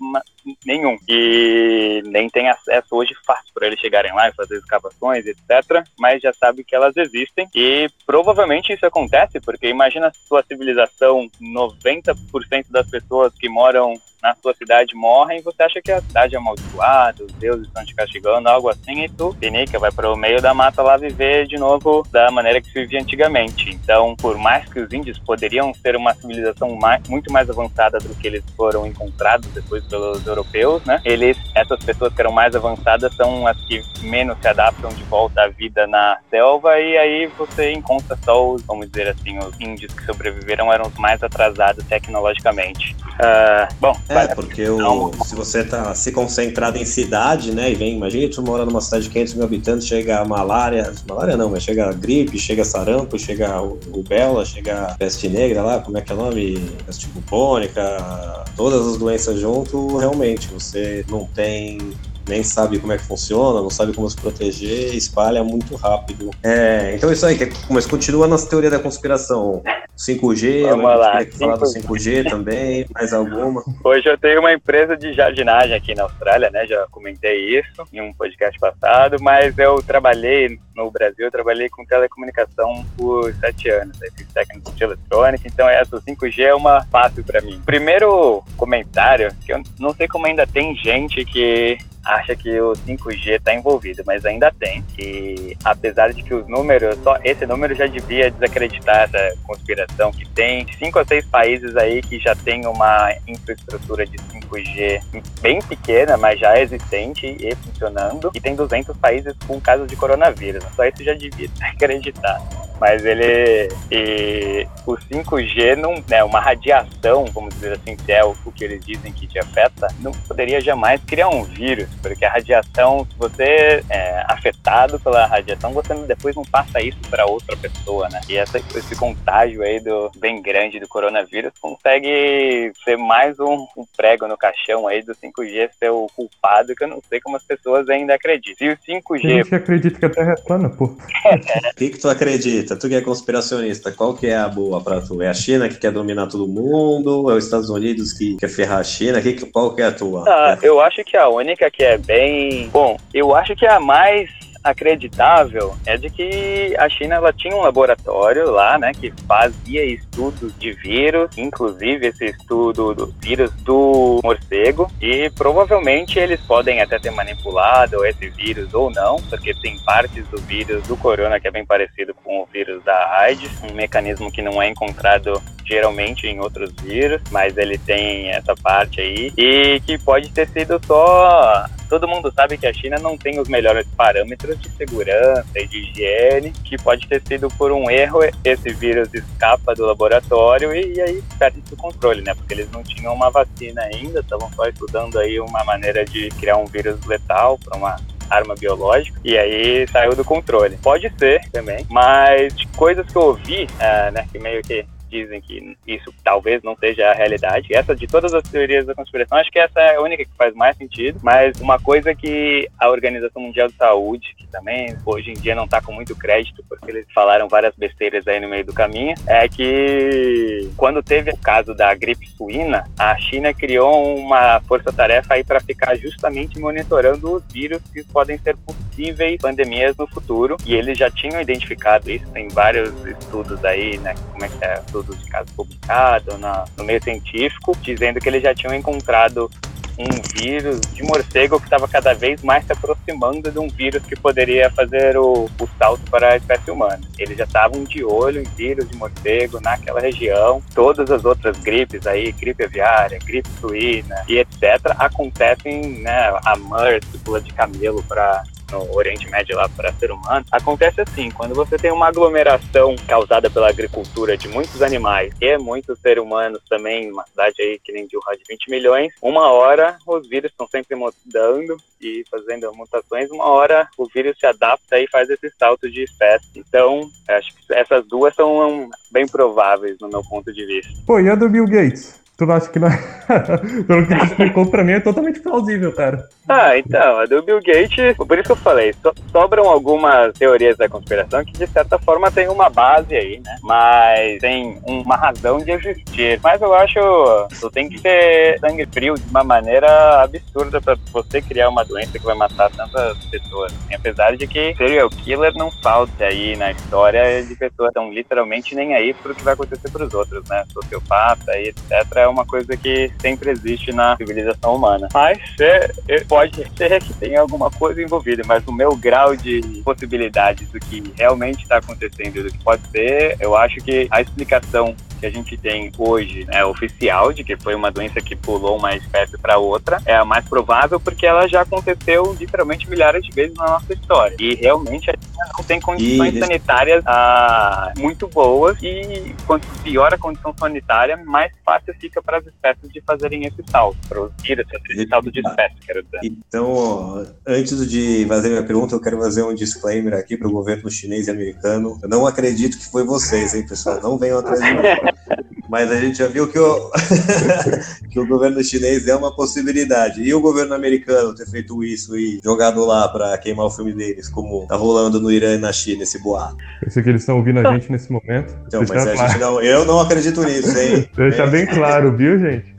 nenhum e nem tem acesso hoje fácil para eles chegarem lá e fazer escavações, etc. Mas já sabe que elas existem e provavelmente isso acontece porque imagina a sua civilização, 90% das pessoas que moram na sua cidade morrem, você acha que a cidade é amaldiçoada, os deuses estão te castigando, algo assim, e tu, pinica, vai para o meio da mata lá viver de novo da maneira que se vivia antigamente. Então, por mais que os índios poderiam ser uma civilização mais, muito mais avançada do que eles foram encontrados depois pelos europeus, né? Eles, essas pessoas que eram mais avançadas são as que menos se adaptam de volta à vida na selva e aí você encontra só os, vamos dizer assim, os índios que sobreviveram eram os mais atrasados tecnologicamente. Uh, bom, é, porque o, se você tá se concentrado em cidade, né, e vem, imagina tu mora numa cidade de 500 mil habitantes, chega a malária, malária não, mas chega a gripe, chega a sarampo, chega o rubéola, chega a peste negra lá, como é que é o nome? Peste bubônica, todas as doenças junto, realmente, você não tem nem sabe como é que funciona, não sabe como se proteger, espalha muito rápido. É, então isso aí, mas continua nossa teoria da conspiração. 5G, Vamos lá. que falar do 5G também, mais alguma. Hoje eu tenho uma empresa de jardinagem aqui na Austrália, né? Já comentei isso em um podcast passado, mas eu trabalhei no Brasil, eu trabalhei com telecomunicação por sete anos, aí fiz técnico de eletrônica, então essa 5G é uma fácil para mim. Primeiro comentário, que eu não sei como ainda tem gente que acha que o 5G está envolvido, mas ainda tem. E apesar de que os números, só esse número já devia desacreditar essa conspiração que tem cinco ou seis países aí que já tem uma infraestrutura de 5G bem pequena, mas já existente e funcionando, e tem 200 países com casos de coronavírus. Só isso já devia desacreditar. Mas ele. E o 5G não é uma radiação, vamos dizer assim, se é o, que eles dizem que te afeta, não poderia jamais criar um vírus, porque a radiação, se você é afetado pela radiação, você depois não passa isso para outra pessoa, né? E essa, esse contágio aí do bem grande do coronavírus consegue ser mais um, um prego no caixão aí do 5G ser o culpado, que eu não sei como as pessoas ainda acreditam. Se o 5G. Tem gente que acredita que a Terra é plana, pô. [laughs] O que, que tu acredita? Tu que é conspiracionista, qual que é a boa pra tu? É a China que quer dominar todo mundo? É os Estados Unidos que quer ferrar a China? Que, qual que é a tua? Ah, eu acho que a única que é bem. Bom, eu acho que a mais acreditável é de que a China ela tinha um laboratório lá, né, que fazia estudos de vírus, inclusive esse estudo do vírus do morcego, e provavelmente eles podem até ter manipulado esse vírus ou não, porque tem partes do vírus do corona que é bem parecido com o vírus da AIDS, um mecanismo que não é encontrado geralmente em outros vírus, mas ele tem essa parte aí e que pode ter sido só todo mundo sabe que a China não tem os melhores parâmetros de segurança e de higiene, que pode ter sido por um erro esse vírus escapa do laboratório e, e aí perde o controle, né? Porque eles não tinham uma vacina ainda, estavam só estudando aí uma maneira de criar um vírus letal para uma arma biológica e aí saiu do controle. Pode ser também, mas coisas que eu ouvi, ah, né, que meio que dizem que isso talvez não seja a realidade. Essa de todas as teorias da conspiração, acho que essa é a única que faz mais sentido. Mas uma coisa que a Organização Mundial de Saúde, que também hoje em dia não está com muito crédito, porque eles falaram várias besteiras aí no meio do caminho, é que quando teve o caso da gripe suína, a China criou uma força-tarefa aí para ficar justamente monitorando os vírus que podem ser possíveis pandemias no futuro. E eles já tinham identificado isso, tem vários estudos aí, né? Como é que é? Estudos de caso publicado na, no meio científico, dizendo que eles já tinham encontrado um vírus de morcego que estava cada vez mais se aproximando de um vírus que poderia fazer o, o salto para a espécie humana. Eles já estavam de olho em vírus de morcego naquela região. Todas as outras gripes aí, gripe aviária, gripe suína e etc., acontecem, né? A MERS, pula de camelo para no Oriente Médio lá para ser humano, acontece assim, quando você tem uma aglomeração causada pela agricultura de muitos animais e muitos seres humanos também, uma cidade aí que nem de de 20 milhões, uma hora os vírus estão sempre mudando e fazendo mutações, uma hora o vírus se adapta e faz esse salto de espécie. Então, acho que essas duas são bem prováveis no meu ponto de vista. Pô, e a do Bill Gates? Tu acha que não é? [laughs] Pelo que tu explicou pra mim, é totalmente plausível, cara. Ah, então, a do Bill Gates, por isso que eu falei, so- sobram algumas teorias da conspiração que de certa forma tem uma base aí, né? Mas tem uma razão de existir. Mas eu acho tu tem que ter sangue frio de uma maneira absurda pra você criar uma doença que vai matar tantas pessoas. E apesar de que serial killer não falte aí na história de pessoas estão literalmente nem aí pro que vai acontecer pros outros, né? Sociopata e etc. é uma coisa que sempre existe na civilização humana. Mas é, pode ser que tenha alguma coisa envolvida, mas o meu grau de possibilidades do que realmente está acontecendo do que pode ser, eu acho que a explicação que a gente tem hoje é oficial de que foi uma doença que pulou uma espécie para outra é a mais provável porque ela já aconteceu literalmente milhares de vezes na nossa história e realmente a China não tem condições E- sanitárias ah, muito boas e quanto pior a condição sanitária mais fácil fica para as espécies de fazerem esse salto para os vírus fazerem esse salto de espécie quero dizer Então, antes de fazer minha pergunta, eu quero fazer um disclaimer aqui para o governo chinês e americano. Eu não acredito que foi vocês, hein, pessoal? Não venham atrás de mim. [laughs] Mas a gente já viu que o, [laughs] que o governo chinês é uma possibilidade. E o governo americano ter feito isso e jogado lá para queimar o filme deles, como tá rolando no Irã e na China, esse boato. Eu sei que eles estão ouvindo a gente nesse momento. Então, mas claro. gente não, eu não acredito nisso, hein? Deixar bem claro, viu, gente?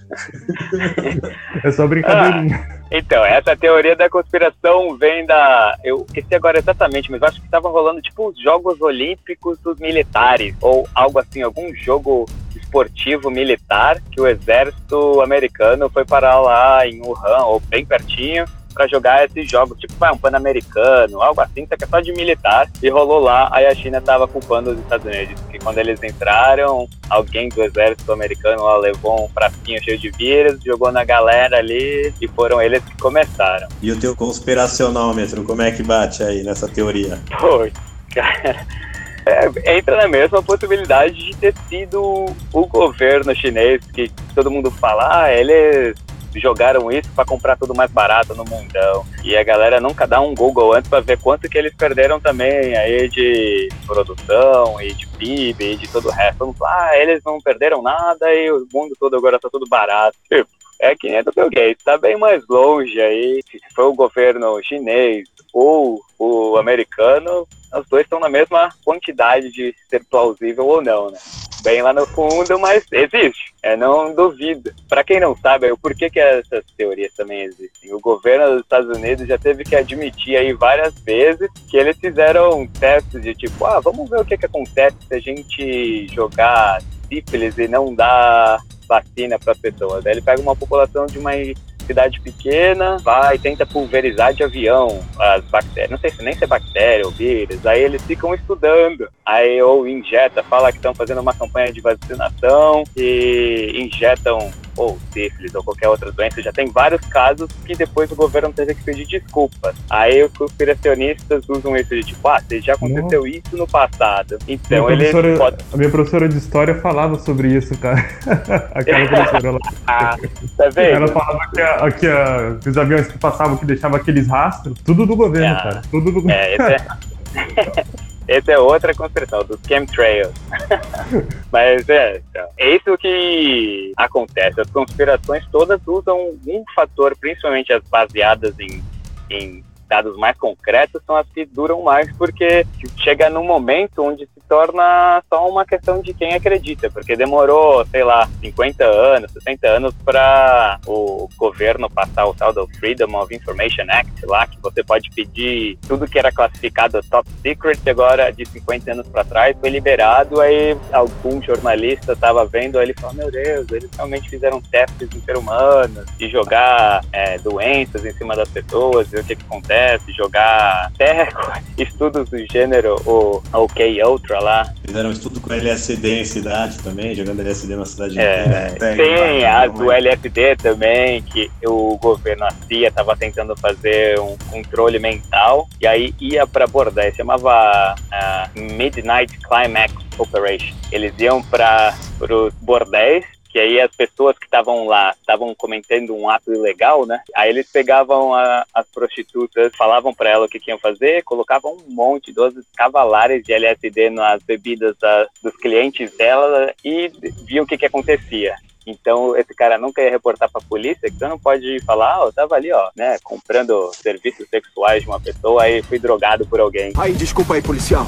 É só brincadeirinha. Então, essa teoria da conspiração vem da. Eu esqueci agora exatamente, mas acho que estava rolando tipo os Jogos Olímpicos dos Militares, ou algo assim, algum jogo esportivo militar que o exército americano foi parar lá em Wuhan, ou bem pertinho, para jogar esses jogos, tipo vai, um pan-americano, algo assim, só que é só de militar, e rolou lá, aí a China tava culpando os Estados Unidos, que quando eles entraram, alguém do exército americano lá levou um pratinho cheio de vírus, jogou na galera ali, e foram eles que começaram. E o teu conspiracionômetro, como é que bate aí nessa teoria? Pô, cara, É, entra na mesma possibilidade de ter sido o governo chinês que todo mundo fala, ah, eles jogaram isso para comprar tudo mais barato no mundão. E a galera nunca dá um Google antes para ver quanto que eles perderam também aí de produção e de PIB e de todo o resto. Ah, eles não perderam nada e o mundo todo agora tá tudo barato. Tipo, é que nem do Bill Gates, tá bem mais longe aí. Se foi o governo chinês ou o americano, os dois estão na mesma quantidade de ser plausível ou não, né? Bem lá no fundo, mas existe. É, não duvido. Para quem não sabe, o porquê que essas teorias também existem. O governo dos Estados Unidos já teve que admitir aí várias vezes que eles fizeram testes de tipo, ah, vamos ver o que, que acontece se a gente jogar sífilis e não dar vacina para as pessoas. Ele pega uma população de uma cidade pequena, vai tenta pulverizar de avião as bactérias. Não sei se nem se é bactéria ou vírus. Aí eles ficam estudando. Aí ou injeta, fala que estão fazendo uma campanha de vacinação e injetam ou sífilis ou qualquer outra doença, já tem vários casos que depois o governo teve que pedir desculpas. Aí os conspiracionistas usam isso de tipo, ah, já aconteceu isso no passado. Então ele pode... A minha professora de história falava sobre isso, cara. [laughs] Aquela [laughs] professora lá. ah, tá vendo? Ela falava que, a, que a, os aviões que passavam, que deixavam aqueles rastros, tudo do governo, é, cara. Tudo do governo. É, esse é... [laughs] Essa é outra conspiração, dos chemtrails. [laughs] Mas é, é isso que acontece. As conspirações todas usam um fator, principalmente as baseadas em, em dados mais concretos são as que duram mais, porque chega num momento onde se torna só uma questão de quem acredita, porque demorou, sei lá, 50 anos, 60 anos para o governo passar o tal do Freedom of Information Act lá, que você pode pedir tudo que era classificado top secret, agora de 50 anos para trás foi liberado, aí algum jornalista estava vendo, aí ele falou, meu Deus, eles realmente fizeram testes em ser humanos, de jogar é, doenças em cima das pessoas, ver o que, que acontece jogar até [laughs] estudos do gênero, o OK Ultra lá. Fizeram um estudo com LSD em cidade também, jogando LSD na cidade é, inteira. Tem, as do LSD também, que o governo, a CIA, estava tentando fazer um controle mental, e aí ia para bordéis, chamava uh, Midnight Climax Operation. Eles iam para os bordéis que aí as pessoas que estavam lá estavam cometendo um ato ilegal, né? Aí eles pegavam a, as prostitutas, falavam para ela o que iam fazer, colocavam um monte, doses cavalares de LSD nas bebidas da, dos clientes dela e viam o que, que acontecia. Então, esse cara nunca ia reportar pra polícia, que você não pode falar, ah, eu tava ali, ó, né, comprando serviços sexuais de uma pessoa e fui drogado por alguém. Ai, desculpa aí, policial.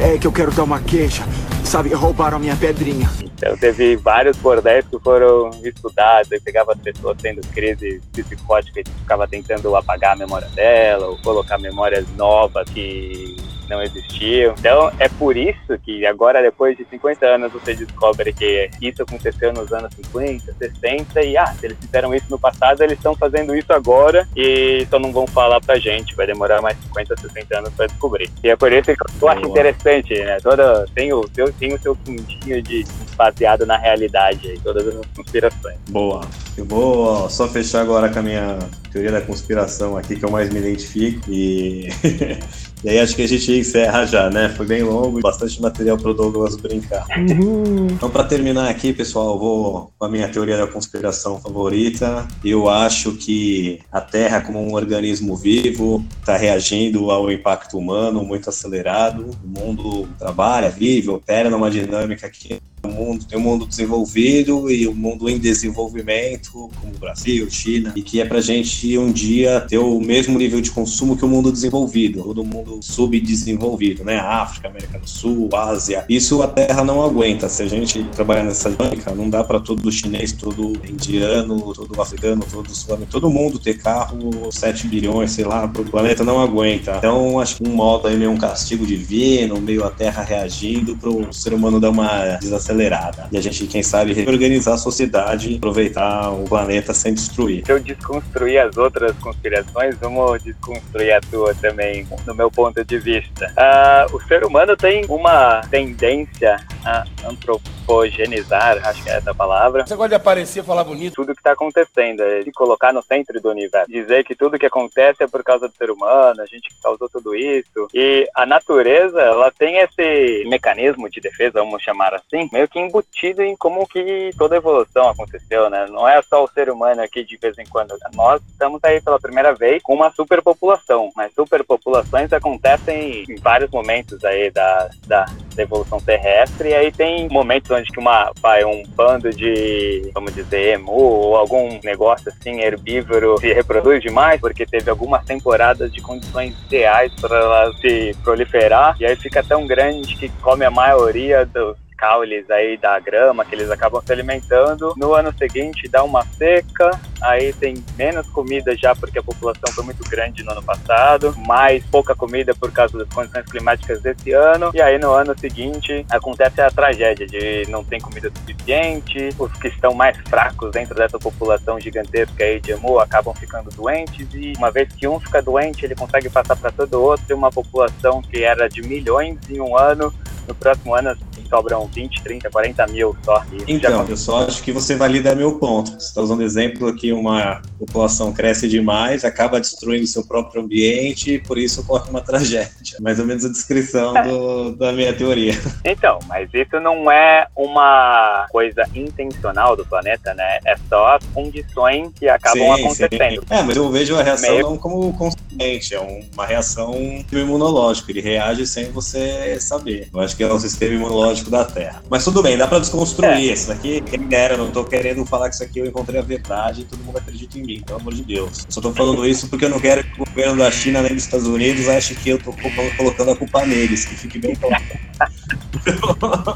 É que eu quero dar uma queixa. Sabe, roubaram a minha pedrinha. Então teve vários bordéis que foram estudados, e pegava as pessoas tendo crise psicótica e ficava tentando apagar a memória dela, ou colocar memórias novas que não existiam. Então é por isso que agora, depois de 50 anos, você descobre que isso aconteceu nos anos 50, 60 e ah, se eles fizeram isso no passado, eles estão fazendo isso agora e só não vão falar pra gente. Vai demorar mais 50, 60 anos pra descobrir. E é por isso que eu acho interessante, né? Toda, tem, o, tem o seu fundinho de baseado na realidade aí, todas as conspirações. Boa. Eu vou só fechar agora com a minha teoria da conspiração aqui, que eu mais me identifico. E [laughs] E aí acho que a gente encerra já, né? Foi bem longo e bastante material para o Douglas brincar. Uhum. Então, para terminar aqui, pessoal, eu vou com a minha teoria da conspiração favorita. Eu acho que a Terra, como um organismo vivo, está reagindo ao impacto humano muito acelerado. O mundo trabalha, vive, opera numa dinâmica que o mundo, tem um mundo desenvolvido e um mundo em desenvolvimento, como o Brasil, China, e que é pra gente um dia ter o mesmo nível de consumo que o mundo desenvolvido, todo mundo subdesenvolvido, né? África, América do Sul, Ásia. Isso a Terra não aguenta. Se a gente trabalhar nessa dinâmica, não dá para todo chinês, todo indiano, todo africano, todo sul todo mundo ter carro 7 bilhões, sei lá, o planeta não aguenta. Então, acho que um modo aí meio um castigo divino, meio a Terra reagindo para o ser humano dar uma desaceleração acelerada. E a gente, quem sabe, reorganizar a sociedade, aproveitar o planeta sem destruir. Se eu desconstruir as outras conspirações, vamos desconstruir a tua também, no meu ponto de vista. Uh, o ser humano tem uma tendência a antropogenizar, acho que é essa a palavra. Você gosta de aparecer, falar bonito. Tudo que está acontecendo, é se colocar no centro do universo. Dizer que tudo que acontece é por causa do ser humano, a gente que causou tudo isso. E a natureza, ela tem esse mecanismo de defesa, vamos chamar assim, meio que embutido em como que toda a evolução aconteceu, né? Não é só o ser humano aqui de vez em quando. Nós estamos aí pela primeira vez com uma superpopulação, mas superpopulações acontecem em vários momentos aí da, da, da evolução terrestre, e aí tem momentos onde que uma, vai, um bando de, vamos dizer, emu ou algum negócio assim herbívoro se reproduz demais, porque teve algumas temporadas de condições ideais para ela se proliferar, e aí fica tão grande que come a maioria dos caules aí da grama que eles acabam se alimentando. No ano seguinte dá uma seca, aí tem menos comida já porque a população foi muito grande no ano passado, mais pouca comida por causa das condições climáticas desse ano, e aí no ano seguinte acontece a tragédia de não ter comida suficiente, os que estão mais fracos dentro dessa população gigantesca aí de emu acabam ficando doentes e uma vez que um fica doente, ele consegue passar para todo outro, e uma população que era de milhões em um ano, no próximo ano sobram 20, 30, 40 mil só. Então, eu só acho que você valida meu ponto. Você está usando exemplo que uma população cresce demais, acaba destruindo seu próprio ambiente e por isso ocorre uma tragédia. [laughs] Mais ou menos a descrição do- da minha teoria. [laughs] Então, mas isso não é uma coisa intencional do planeta, né? É só as condições que acabam Sim, acontecendo. sim. É, mas eu vejo a reação Meio- não como consciente, é um- uma reação imunológica. Ele reage sem você saber. Eu acho que é o sistema imunológico da Terra. Mas tudo bem, dá pra desconstruir. Isso daqui, quem dera, eu não tô querendo falar que isso aqui eu encontrei a verdade e todo mundo acredita em mim, pelo amor de Deus. Eu só tô falando isso porque eu não quero que o governo da China nem dos Estados Unidos ache que eu tô colo- colocando a culpa neles, que fique bem claro. [laughs]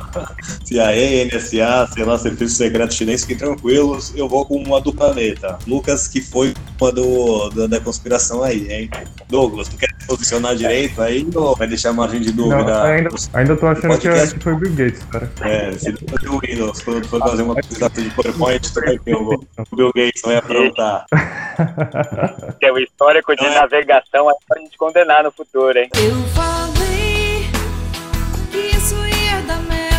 CIA, NSA, sei lá, Serviço Secreto Chinês, fiquem tranquilos, eu vou com uma do planeta. Lucas, que foi uma do, da, da conspiração aí, hein? Douglas, tu quer posicionar direito aí ou vai deixar margem de Não, dúvida? ainda, ainda tô achando que, podcast. que foi Bill Gates, cara. É, se tu o Windows, quando for fazer uma apresentação de PowerPoint, tu vai ver o o Bill Gates vai aprontar. [laughs] É o histórico de navegação é pra gente condenar no futuro, hein? Eu falei que isso ia dar merda.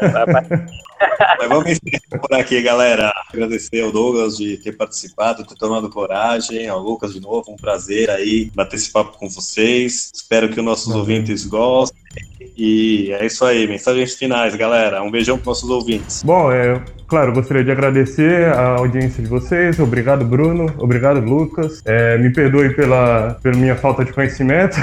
[laughs] Mas vamos encerrar por aqui, galera. Agradecer ao Douglas de ter participado, ter tomado coragem, ao Lucas de novo, um prazer aí bater esse papo com vocês. Espero que os nossos ouvintes gostem. E é isso aí, mensagens finais, galera. Um beijão para nossos ouvintes. Bom, é, claro, gostaria de agradecer a audiência de vocês. Obrigado, Bruno. Obrigado, Lucas. É, me perdoe pela, pela minha falta de conhecimento.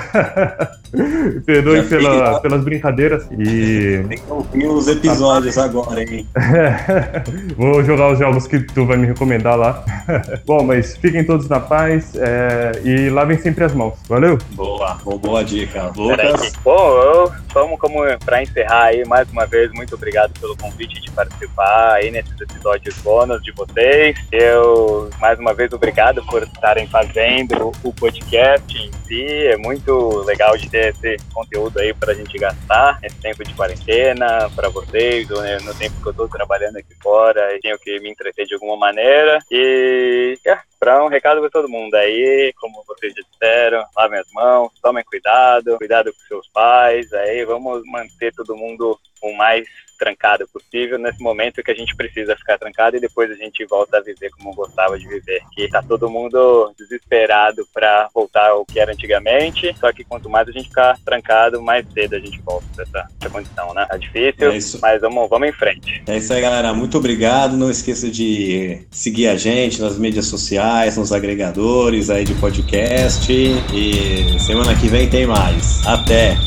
me [laughs] perdoe pela, pelas brincadeiras. E Tem que ouvir os episódios agora, hein? [laughs] vou jogar os jogos que tu vai me recomendar lá. [laughs] Bom, mas fiquem todos na paz é, e lavem sempre as mãos. Valeu? Boa, boa, boa dica. Lucas, Bom, eu, como, como pra encerrar aí, mais uma vez, muito obrigado pelo convite de participar aí nesses episódios bônus de vocês. Eu, mais uma vez, obrigado por estarem fazendo o podcast em si. É muito legal de ter esse conteúdo aí pra gente gastar nesse tempo de quarentena, pra vocês, né, no tempo que eu tô trabalhando aqui fora e tenho que me entreter de alguma maneira. E, é, pra um recado pra todo mundo. Aí, como vocês disseram, lavem as mãos, tomem cuidado, cuidado com seus pais, aí vamos manter todo mundo o mais trancado possível nesse momento que a gente precisa ficar trancado e depois a gente volta a viver como gostava de viver. Que tá todo mundo desesperado pra voltar ao que era antigamente, só que quanto mais a gente ficar trancado, mais cedo a gente volta dessa, dessa condição, né? Tá difícil, É mas vamos, vamos em frente. É isso aí, galera. Muito obrigado. Não esqueça de seguir a gente nas mídias sociais, nos agregadores aí de podcast. E semana que vem tem mais. Até!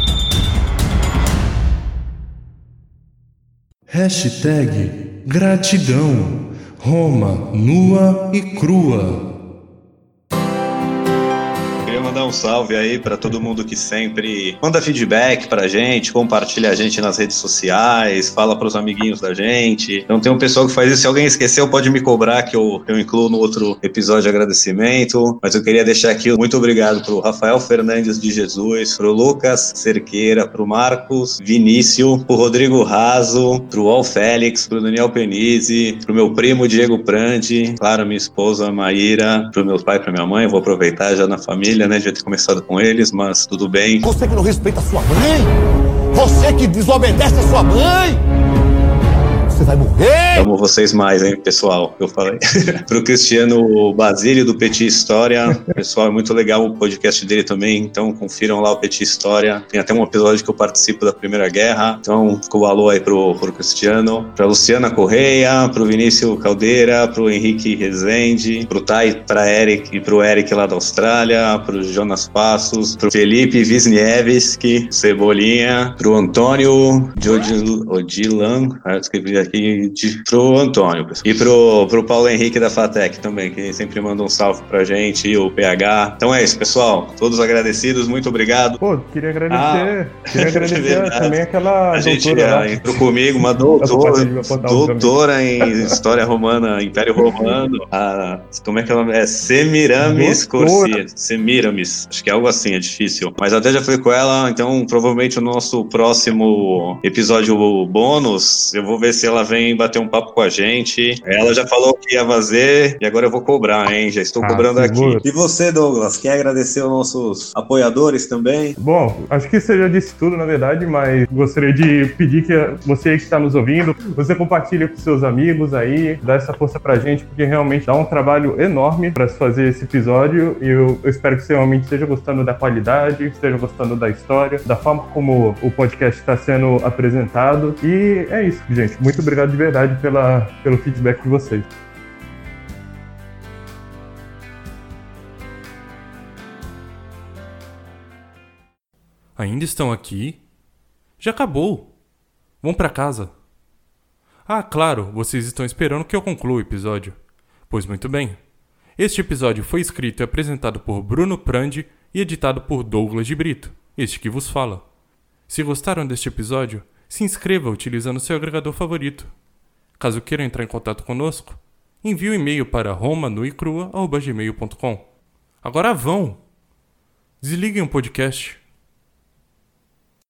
Hashtag gratidão. Roma nua e crua. Mandar um salve aí pra todo mundo que sempre manda feedback pra gente, compartilha a gente nas redes sociais, fala pros amiguinhos da gente. Então tem um pessoal que faz isso. Se alguém esqueceu, pode me cobrar que eu, eu incluo no outro episódio de agradecimento. Mas eu queria deixar aqui muito obrigado pro Rafael Fernandes de Jesus, pro Lucas Cerqueira, pro Marcos Vinícius, pro Rodrigo Raso, pro Al Félix, pro Daniel Penise, pro meu primo Diego Prandi, claro, minha esposa Maíra, pro meu pai e pra minha mãe. Eu vou aproveitar já na família, né? Devia ter começado com eles, mas tudo bem. Você que não respeita sua mãe? Você que desobedece a sua mãe! Você vai morrer! Amo vocês mais, hein, pessoal, eu falei. [laughs] Pro Cristiano Basílio, do Petit História. Pessoal, é muito legal o podcast dele também, então confiram lá o Petit História. Tem até um episódio que eu participo da Primeira Guerra, então ficou o alô aí pro, pro Cristiano. Pra Luciana Correia, pro Vinícius Caldeira, pro Henrique Rezende, pro Tai, pra Eric e pro Eric lá da Austrália, pro Jonas Passos, pro Felipe Wisniewski, Cebolinha, pro Antônio Jodil- Odilan, ah, eu escrevi aqui, de, pro Antônio, e pro, pro Paulo Henrique da Fatec também, que sempre manda um salve pra gente, e o PH. Então é isso, pessoal. Todos agradecidos, muito obrigado. Pô, queria agradecer. queria [laughs] agradecer verdade. também aquela A gente doutora ah, lá. entrou comigo, uma doutora, [laughs] doutora em História Romana, Império Romano. A, [laughs] como é que é o nome? É Semiramis. Corsia. Semiramis. Acho que é algo assim, é difícil. Mas até já falei com ela, então provavelmente o nosso próximo episódio bônus, eu vou ver se ela vem bater um papo com a gente. Ela já falou que ia fazer e agora eu vou cobrar, hein? Já estou Ah, cobrando aqui. E você, Douglas, quer agradecer aos nossos apoiadores também? Bom, acho que você já disse tudo, na verdade, mas gostaria de pedir que você que está nos ouvindo, você compartilhe com seus amigos aí, dá essa força pra gente, porque realmente dá um trabalho enorme para se fazer esse episódio e eu, eu espero que você realmente esteja gostando da qualidade, esteja gostando da história, da forma como o podcast está sendo apresentado. E é isso, gente. Muito obrigado de verdade pela, pelo feedback de vocês. Ainda estão aqui? Já acabou. Vão pra casa. Ah, claro, vocês estão esperando que eu conclua o episódio. Pois muito bem. Este episódio foi escrito e apresentado por Bruno Prandi e editado por Douglas de Brito, este que vos fala. Se gostaram deste episódio, se inscreva utilizando seu agregador favorito. Caso queiram entrar em contato conosco, envie um e-mail para romanuicrua.gmail.com. Agora vão! Desliguem o podcast.